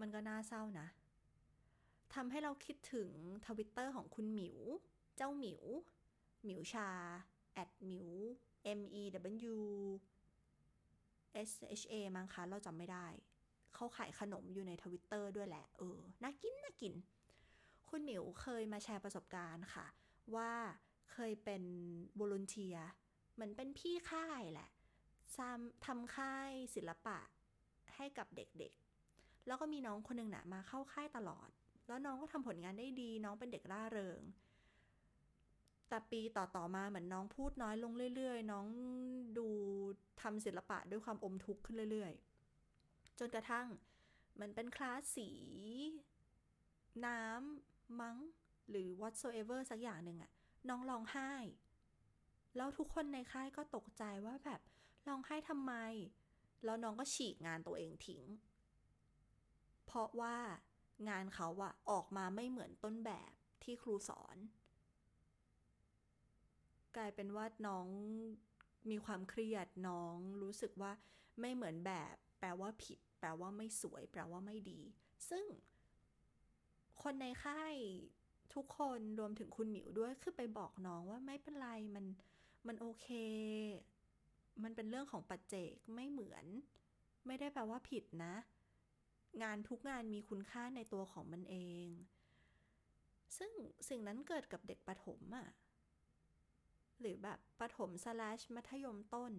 มันก็น่าเศร้านะทำให้เราคิดถึงทวิตเตอร์ของคุณหมิว เจ้าหมิว หมิวชา at หมิว m e w s h a มั้งคะ เราจำไม่ได้ เขาขายขนมอยู่ในทวิตเตอร์ด้วยแหละ เออ น่ากิน น่ากิน คุณหมิวเคยมาแชร์ประสบการณ์ค่ะ ว่าเคยเป็นวอลนเทียเหมือนเป็นพี่ค่ายแหละทำค่ายศิลปะให้กับเด็กๆ แล้วก็มีน้องคนหนึ่งนะมาเข้าค่ายตลอด แล้วน้องก็ทำผลงานได้ดี น้องเป็นเด็กร่าเริงแต่ปีต่อๆมาเหมือนน้องพูดน้อยลงเรื่อยๆ น้องดูทำศิลปะด้วยความอมทุกข์ขึ้นเรื่อยๆ จนกระทั่ง มันเป็นคลาสสี น้ำมั้ง หรือ whatsoever สักอย่างหนึ่งอะน้องร้องไห้ แล้วทุกคนในค่ายก็ตกใจว่าแบบร้องไห้ทำไม แล้วน้องก็ฉีกงานตัวเองทิ้ง เพราะว่างานเขาอะออกมาไม่เหมือนต้นแบบที่ครูสอน กลายเป็นว่าน้องมีความเครียดน้องรู้สึกว่าไม่เหมือนแบบ แปลว่าผิด ปลว่าไม่สวย แปลว่าไม่ดี ซึ่ง คนในค่ายทุกคนรวมถึงคุณหมิวด้วย คือไปบอกน้องว่าไม่เป็นไร มันมันโอเค มันเป็นเรื่องของปัจเจกไม่เหมือน ไม่ได้แปลว่าผิดนะ งานทุกงานมีคุณค่าในตัวของมันเอง ซึ่งสิ่งนั้นเกิดกับเด็กประถมอะ่ะหรือแบบประถมสลชมัธยมต้น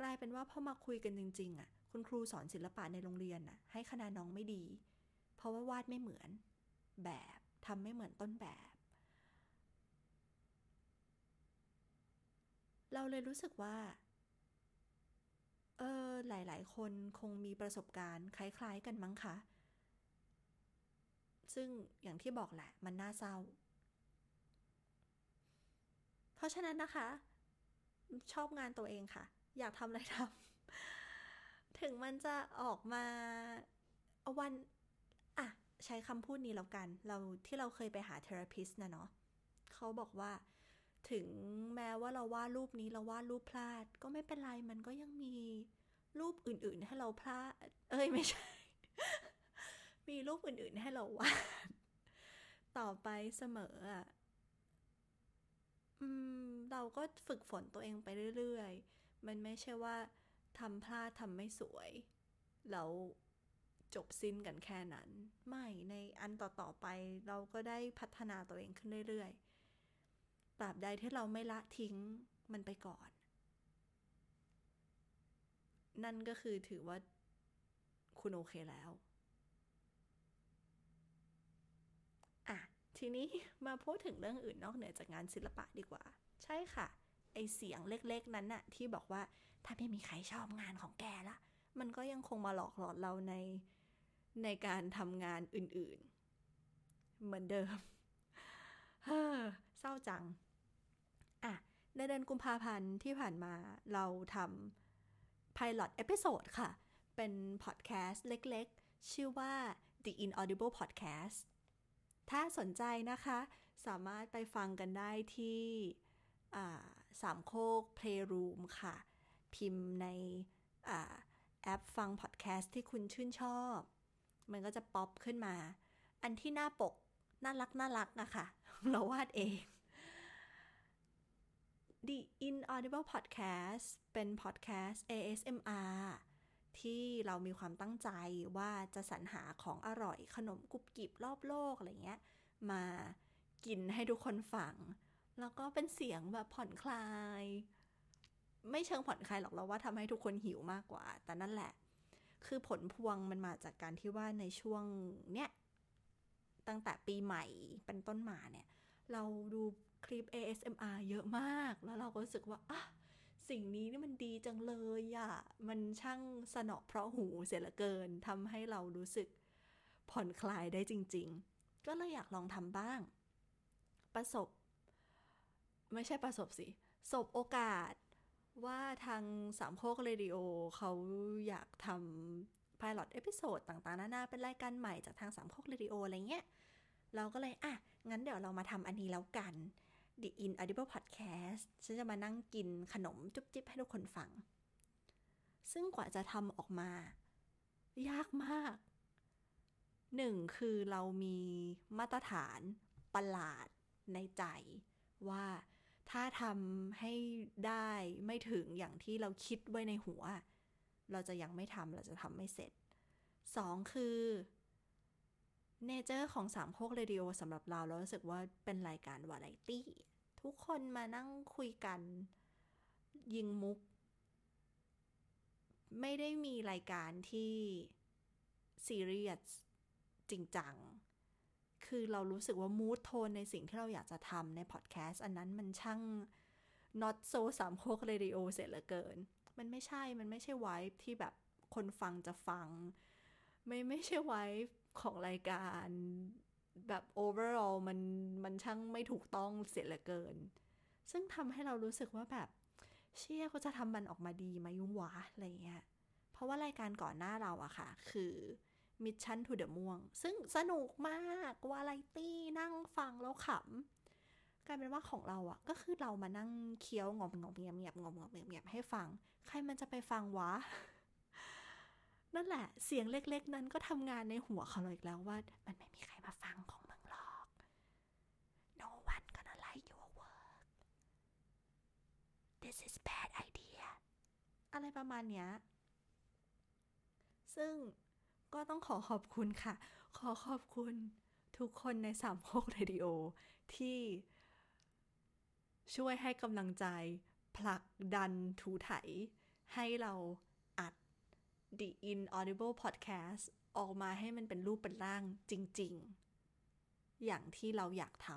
กลายเป็นว่าพอมาคุยกันจริง ๆอะ่ะ คุณครูสอนศิลปะในโรงเรียนอะ่ะให้คะแนนน้องไม่ดี เพราะว่าวาดไม่เหมือนแบบทำไม่เหมือนต้นแบบ เราเลยรู้สึกว่า เออหลาย ๆ คนคงมีประสบการณ์คล้าย ๆ กันมั้งคะ ซึ่งอย่างที่บอกแหละมันน่าเศร้า เพราะฉะนั้นนะคะ ชอบงานตัวเองค่ะ อยากทำอะไรทำ ถึงมันจะออกมาวันอะใช้คำพูดนี้แล้วกัน เราที่เราเคยไปหาเทอราพิสนะเนาะเขาบอกว่า ถึงแม้ว่าเราวาดรูปนี้เราวาดรูปพลาด ก็ไม่เป็นไรมันก็ยังมีรูปอื่น ๆ ให้เราพลาด เอ้ยไม่ใช่ มีรูปอื่น ๆ ให้เราวาดต่อไปเสมออะอืมเราก็ฝึกฝนตัวเองไปเรื่อย ๆ มันไม่ใช่ว่า ทำพลาดทำไม่สวย แล้วจบสิ้นกันแค่นั้น ไม่ในอันต่อๆไปเราก็ได้พัฒนาตัวเองขึ้นเรื่อยๆตราบใดที่เราไม่ละทิ้งมันไปก่อน นั่นก็คือถือว่าคุณโอเคแล้วอะทีนี้มาพูดถึงเรื่องอื่นนอกเหนือจากงานศิลปะดีกว่า ใช่ค่ะ ไอเสียงเล็กๆนั้นน่ะที่บอกว่า ถ้าไม่มีใครชอบงานของแกละ มันก็ยังคงมาหลอกหลอนเราในในการทำงานอื่นๆ เหมือนเดิม เฮ้อเศร้าจัง อะ ในเดือนกุมภาพันธ์ที่ผ่านมาเราทำ Pilot Episode ค่ะ เป็นพอดแคสต์เล็กๆ ชื่อว่า The Inaudible Podcast ถ้าสนใจนะคะ สามารถไปฟังกันได้ที่สามโคก Playroom ค่ะ พิมพ์ในแอปฟังพอดแคสต์ที่คุณชื่นชอบ มันก็จะป๊อปขึ้นมา อันที่หน้าปกน่ารักน่ารักนะค่ะ เราวาดเอง The Inaudible Podcast เป็นพอดแคสต์ ASMR ที่เรามีความตั้งใจว่าจะสรรหาของอร่อยขนมกรุบกริบรอบโลกอะไรเงี้ย มากินให้ทุกคนฟัง แล้วก็เป็นเสียงแบบผ่อนคลาย ไม่เชิงผ่อนคลายหรอกเราว่าทำให้ทุกคนหิวมากกว่า แต่นั่นแหละ คือผลพวงมันมาจากการที่ว่าในช่วงเนี้ยตั้งแต่ปีใหม่เป็นต้นมาเนี่ย เราดูคลิป ASMR เยอะมาก แล้วเราก็รู้สึกว่าอะสิ่งนี้นี่มันดีจังเลยอะมันช่างเสนาะเพราะหูเสียเหลือเกินทำให้เรารู้สึกผ่อนคลายได้จริง ๆ ก็เลยอยากลองทำบ้าง ประสบ ไม่ใช่ประสบสิสบโอกาส ว่าทางสามโคกเรดิโอเขาอยากทำพาย l o t เอพิโซดต่างๆ นานาเป็นรายการใหม่จากทางสามโคกเรดิโออะไรเงี้ย เราก็เลย อะ งั้นเดี๋ยวเรามาทำอันนี้แล้วกัน The Inaudible Podcast ฉันจะมานั่งกินขนมจุ๊บจิ๊บให้ทุกคนฟัง ซึ่งกว่าจะทำออกมา ยากมากหนึ่งคือเรามีมาตรฐานประหลาดในใจว่า ถ้าทำให้ได้ไม่ถึงอย่างที่เราคิดไว้ในหัว เราจะยังไม่ทำเราจะทำไม่เสร็จสองคือ nature ของสามโคกเรดิโอสำหรับเราเรารู้สึกว่าเป็นรายการวาไรตี้ ทุกคนมานั่งคุยกัน ยิงมุก ไม่ได้มีรายการที่ซีเรียสจริงจัง คือเรารู้สึกว่า mood tone ในสิ่งที่เราอยากจะทำในพอดแคสต์อันนั้นมันช่าง not so สามโคกเรดิโอเสียเหลือเกิน มันไม่ใช่ มันไม่ใช่ไวท์ที่แบบคนฟังจะฟัง ไม่ไม่ใช่ไวท์ของรายการแบบ overall มันมันช่างไม่ถูกต้องเสียเหลือเกิน ซึ่งทำให้เรารู้สึกว่าแบบ เชี่ยเขาจะทำมันออกมาดีมยุ่งวะอะไรเงี้ย เพราะว่ารายการก่อนหน้าเราอะค่ะ คือ Mission to the ม่วง ซึ่งสนุกมาก วาไรตี้นั่งฟังแล้วขำกลายเป็นว่าของเราอะก็คือเรามานั่งเคี้ยวงอมงอมเงียบเงียบงอมงอมเงียบเงียบให้ฟัง ใครมันจะไปฟังวะ นั่นแหละ เสียงเล็กๆ นั้นก็ทำงานในหัวเขาเลยแล้วว่า มันไม่มีใครมาฟังของมึงหรอก no one gonna like your work this is bad idea อะไรประมาณเนี้ย ซึ่ง ก็ต้องขอขอบคุณค่ะ ขอขอบคุณทุกคนในสามโคกเรดิโอที่ช่วยให้กำลังใจผลักดันถูไถ ให้เราอัด The Inaudible Podcast ออกมาให้มันเป็นรูปเป็นร่างจริง ๆ อย่างที่เราอยากท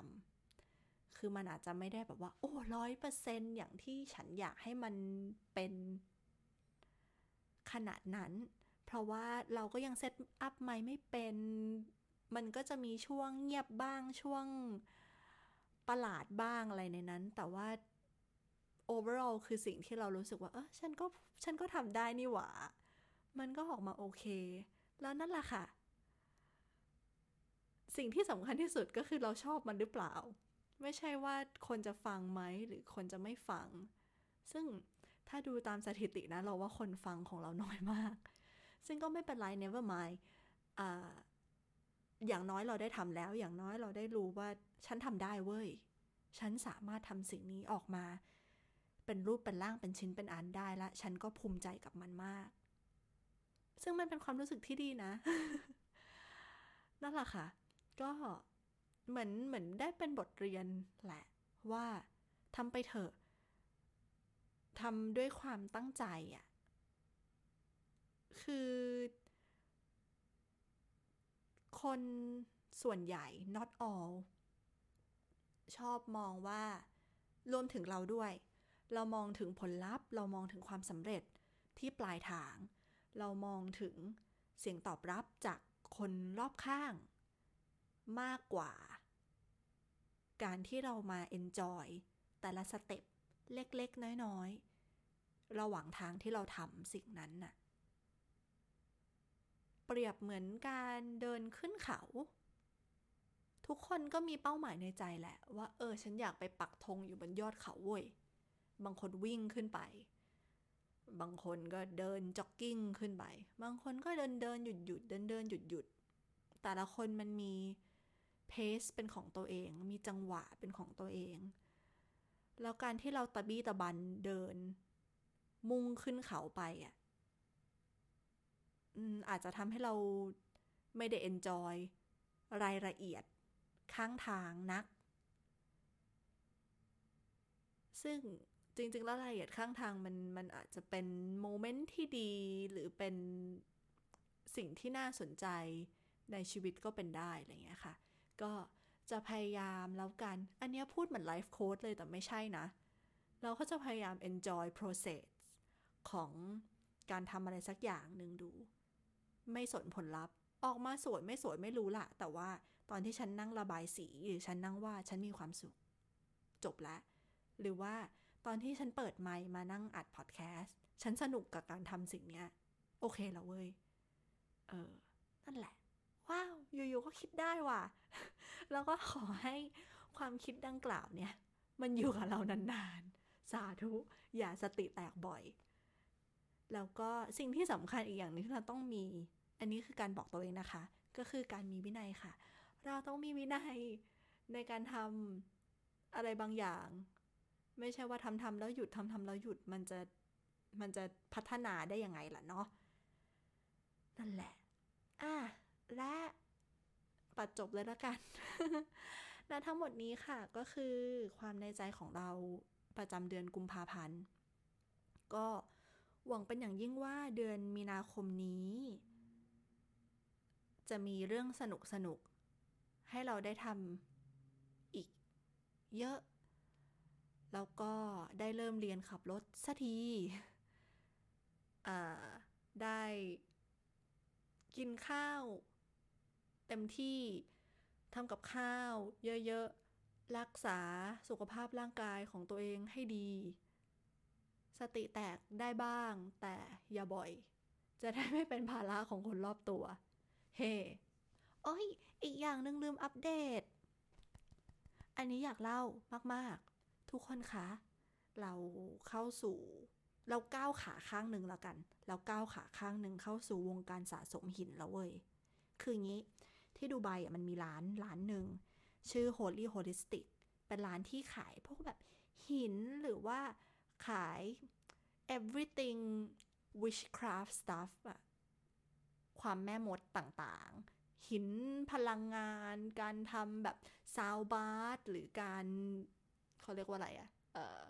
ำคือมันอาจจะไม่ได้แบบว่า โอ้ร้อยเปอร์เซนอย่างที่ฉันอยากให้มันเป็นขนาดนั้น เพราะว่าเราก็ยังเซตอัพไม่ไม่เป็น มันก็จะมีช่วงเงียบบ้างช่วงประหลาดบ้างอะไรในนั้น แต่ว่า overall คือสิ่งที่เรารู้สึกว่า เออฉันก็ฉันก็ทำได้นี่หว่า มันก็ออกมาโอเค แล้วนั่นแหละค่ะ สิ่งที่สำคัญที่สุดก็คือเราชอบมันหรือเปล่า ไม่ใช่ว่าคนจะฟังไหมหรือคนจะไม่ฟัง ซึ่งถ้าดูตามสถิตินะ เราว่าคนฟังของเราน้อยมาก ซึ่งก็ไม่เป็นไร never mind ออย่างน้อยเราได้ทำแล้ว อย่างน้อยเราได้รู้ว่าฉันทำได้เว้ย ฉันสามารถทำสิ่งนี้ออกมา เป็นรูปเป็นร่างเป็นชิ้นเป็นอันได้ละ ฉันก็ภูมิใจกับมันมาก ซึ่งมันเป็นความรู้สึกที่ดีนะ นั่นแหละค่ะ ก็เหมือนเหมือนได้เป็นบทเรียนแหละ ว่าทำไปเถอะทำด้วยความตั้งใจอะ่ะ คือ คนส่วนใหญ่ not all ชอบมองว่ารวมถึงเราด้วย เรามองถึงผลลัพธ์ เรามองถึงความสำเร็จที่ปลายทาง เรามองถึงเสียงตอบรับจากคนรอบข้าง มากกว่า การที่เรามา enjoy แต่ละสเต็ปเล็กๆ น้อยๆ ระหว่างทางที่เราทำสิ่งนั้นน่ะ เปรียบเหมือนการเดินขึ้นเขา ทุกคนก็มีเป้าหมายในใจแหละ ว่าเออ ฉันอยากไปปักธงอยู่บนยอดเขาเว้ย บางคนวิ่งขึ้นไป บางคนก็เดินจ็อกกิ้งขึ้นไป บางคนก็เดินเดินหยุดหยุดเดินเดินหยุดหยุดแต่ละคนมันมีเพสเป็นของตัวเอง มีจังหวะเป็นของตัวเอง แล้วการที่เราตะบี้ตะบันเดิน มุ่งขึ้นเขาไปอะ อาจจะทำให้เราไม่ได้เอนจอยรายละเอียดข้างทางนัก ซึ่งจริง ๆ แล้วรายละเอียดข้างทางมันมันอาจจะเป็นโมเมนต์ที่ดีหรือเป็นสิ่งที่น่าสนใจในชีวิตก็เป็นได้อะไรเงี้ยค่ะ ก็จะพยายามแล้วกัน อันนี้พูดเหมือนไลฟ์โค้ดเลยแต่ไม่ใช่นะ เราก็จะพยายาม enjoy process ของการทำอะไรสักอย่างหนึ่งดู ไม่สนผลลัพธ์ ออกมาสวยไม่สวยไม่รู้ละแต่ว่าตอนที่ฉันนั่งระบายสีหรือฉันนั่งว่าฉันมีความสุข จบแล้วหรือว่าตอนที่ฉันเปิดไมค์มานั่งอัดพอดแคสต์ฉันสนุกกับการทำสิ่งนี้โอเคแล้วเว้ย เออ นั่นแหละ ว้าว อยู่ๆก็คิดได้ว่ะ แล้วก็ขอให้ความคิดดังกล่าวเนี่ย มันอยู่กับเรานานๆ สาธุ อย่าสติแตกบ่อย แล้วก็สิ่งที่สำคัญอีกอย่างนึงที่เราต้องมี อันนี้คือการบอกตัวเองนะคะ ก็คือการมีวินัยค่ะ เราต้องมีวินัยในการทำอะไรบางอย่าง ไม่ใช่ว่าทำทำแล้วหยุดทำทำแล้วหยุดมันจะมันจะพัฒนาได้ยังไงล่ะเนาะนั่นแหละอะและปัดจบเลยแล้วกันและทั้งหมดนี้ค่ะก็คือความในใจของเราประจำเดือนกุมภาพันธ์ ก็ หวังเป็นอย่างยิ่งว่าเดือนมีนาคมนี้ จะมีเรื่องสนุกสนุกให้เราได้ทำอีกเยอะ แล้วก็ได้เริ่มเรียนขับรถสักทีได้กินข้าว เต็มที่ทำกับข้าว เยอะๆ รักษาสุขภาพร่างกายของตัวเองให้ดี สติแตกได้บ้าง แต่อย่าบ่อย จะได้ไม่เป็นภาระของคนรอบตัว เฮ้โอ้ย อีกอย่างหนึ่งลืมอัปเดต อันนี้อยากเล่ามากทุกคนคะ เราเข้าสู่ เราก้าวขาข้างหนึ่งแล้วกัน เราก้าวขาข้างหนึ่งเข้าสู่วงการสะสมหินแล้วเว้ย คืองี้ ที่ดูไบอะมันมีร้านร้านหนึ่ง ชื่อ Holy Holistic เป็นร้านที่ขายพวกแบบหินหรือว่า ขาย everything witchcraft stuff อะความแม่มดต่างๆ หินพลังงาน การทำแบบซาวบาร์หรือการเขาเรียกว่าอะไรอะเออ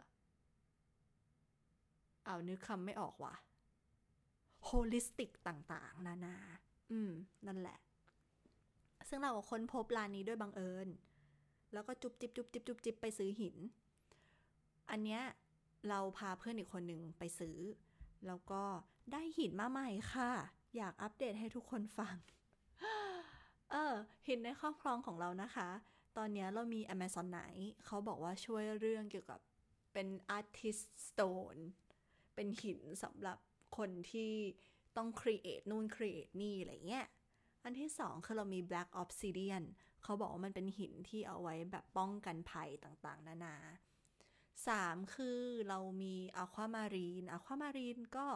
เอานึกคำไม่ออกว่ะ holistic ต่างๆ นานา อืม นั่นแหละ ซึ่งเราค้นพบร้านนี้ด้วยบังเอิญ แล้วก็จุบจิบจุบจิบจุบจิบไปซื้อหิน อันเนี้ย เราพาเพื่อนอีกคนหนึ่งไปซื้อ แล้วก็ได้หินมาใหม่ค่ะ อยากอัปเดตให้ทุกคนฟัง เออ หินในครอบครองของเรานะคะ ตอนนี้เรามี Amazon ไหน เขาบอกว่าช่วยเรื่องเกี่ยวกับเป็น artist stone เป็นหินสำหรับคนที่ต้อง create นู่น create นี่ อะไรเงี้ย อันที่สองคือเรามี black obsidian เขาบอกว่ามันเป็นหินที่เอาไว้แบบป้องกันภัยต่างๆ นานาสา มคือเรามี aquamarine aquamarine ก็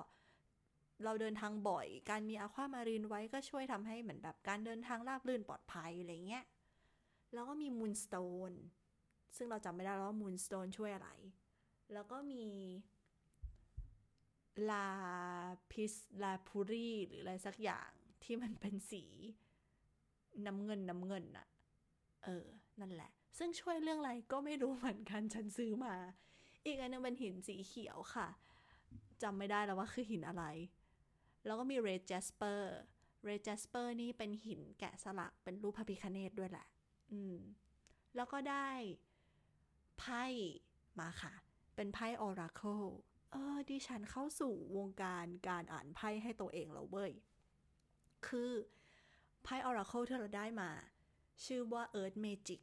เราเดินทางบ่อย การมี aquamarine ไว้ก็ช่วยทำให้เหมือนแบบการเดินทางราบรื่นปลอดภัยอะไรเงี้ย แล้วก็มี moonstone ซึ่งเราจำไม่ได้แล้วว่า moonstone ช่วยอะไร แล้วก็มีลาพิสลาพูรีหรืออะไรสักอย่างที่มันเป็นสี น้ำเงินน้ำเงินอะเออ นั่นแหละ ซึ่งช่วยเรื่องอะไรก็ไม่รู้เหมือนกันฉันซื้อมา อีกอันนึงเป็นหินสีเขียวค่ะจำไม่ได้แล้วว่าคือหินอะไร แล้วก็มีเรดแจสเปอร์เรดแจสเปอร์นี่เป็นหินแกะสลักเป็นรูปพระพิคเนตด้วยแหละ อืม แล้วก็ได้ไพ่มาค่ะ เป็นไพ่ oracle เออดิฉันเข้าสู่วงการการอ่านไพ่ให้ตัวเองแล้วเว้ย คือไพ่ oracle ที่เราได้มา ชื่อว่า Earth Magic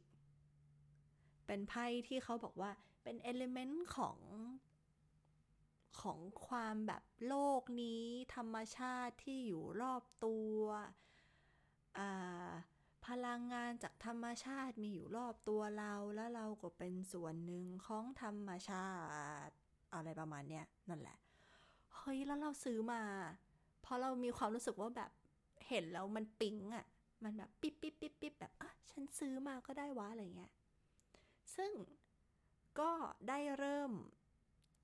เป็นไพ่ที่เขาบอกว่าเป็น element ของของความแบบโลกนี้ ธรรมชาติที่อยู่รอบตัวพลังงานจากธรรมชาติมีอยู่รอบตัวเราแล้วเราก็เป็นส่วนหนึ่งของธรรมชาติอะไรประมาณเนี้ยนั่นแหละ เฮ้ย แล้วเราซื้อมาพราะเรามีความรู้สึกว่าแบบเห็นแล้วมันปิ๊งอะ่ะ มันแบบปิ๊บปิ๊บปิ๊บปิ๊บแบบอะฉันซื้อมาก็ได้วะอะไรเงี้ย ซึ่งก็ได้เริ่ม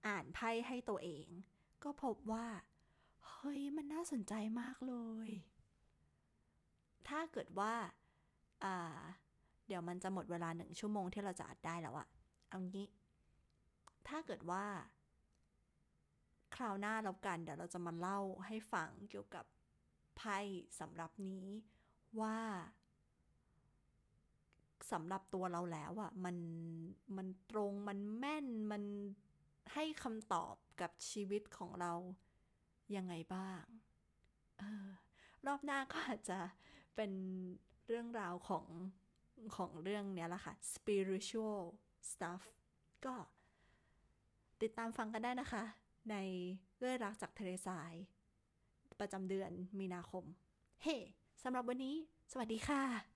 อ่านไพ่ให้ตัวเอง ก็พบว่า เฮ้ย มันน่าสนใจมากเลย ถ้าเกิดว่า อ่า เดี๋ยวมันจะหมดเวลาหนึ่งชั่วโมงที่เราจะอัดได้แล้วอะเอางี้ ถ้าเกิดว่า คราวหน้าแล้วกัน เดี๋ยวเราจะมาเล่าให้ฟังเกี่ยวกับไพ่สำหรับนี้ว่า สำหรับตัวเราแล้วอะ่ะมันมันตรงมันแม่นมันให้คำตอบกับชีวิตของเรายังไงบ้างออรอบหน้าก็อาจจะเป็นเรื่องราวของของเรื่องเนี้ยแหละค่ะ spiritual stuff ก็ติดตามฟังกันได้นะคะ ในเรื่อยรักจากทะเลทราย ประจำเดือนมีนาคม เฮ้ hey, สำหรับวันนี้ สวัสดีค่ะ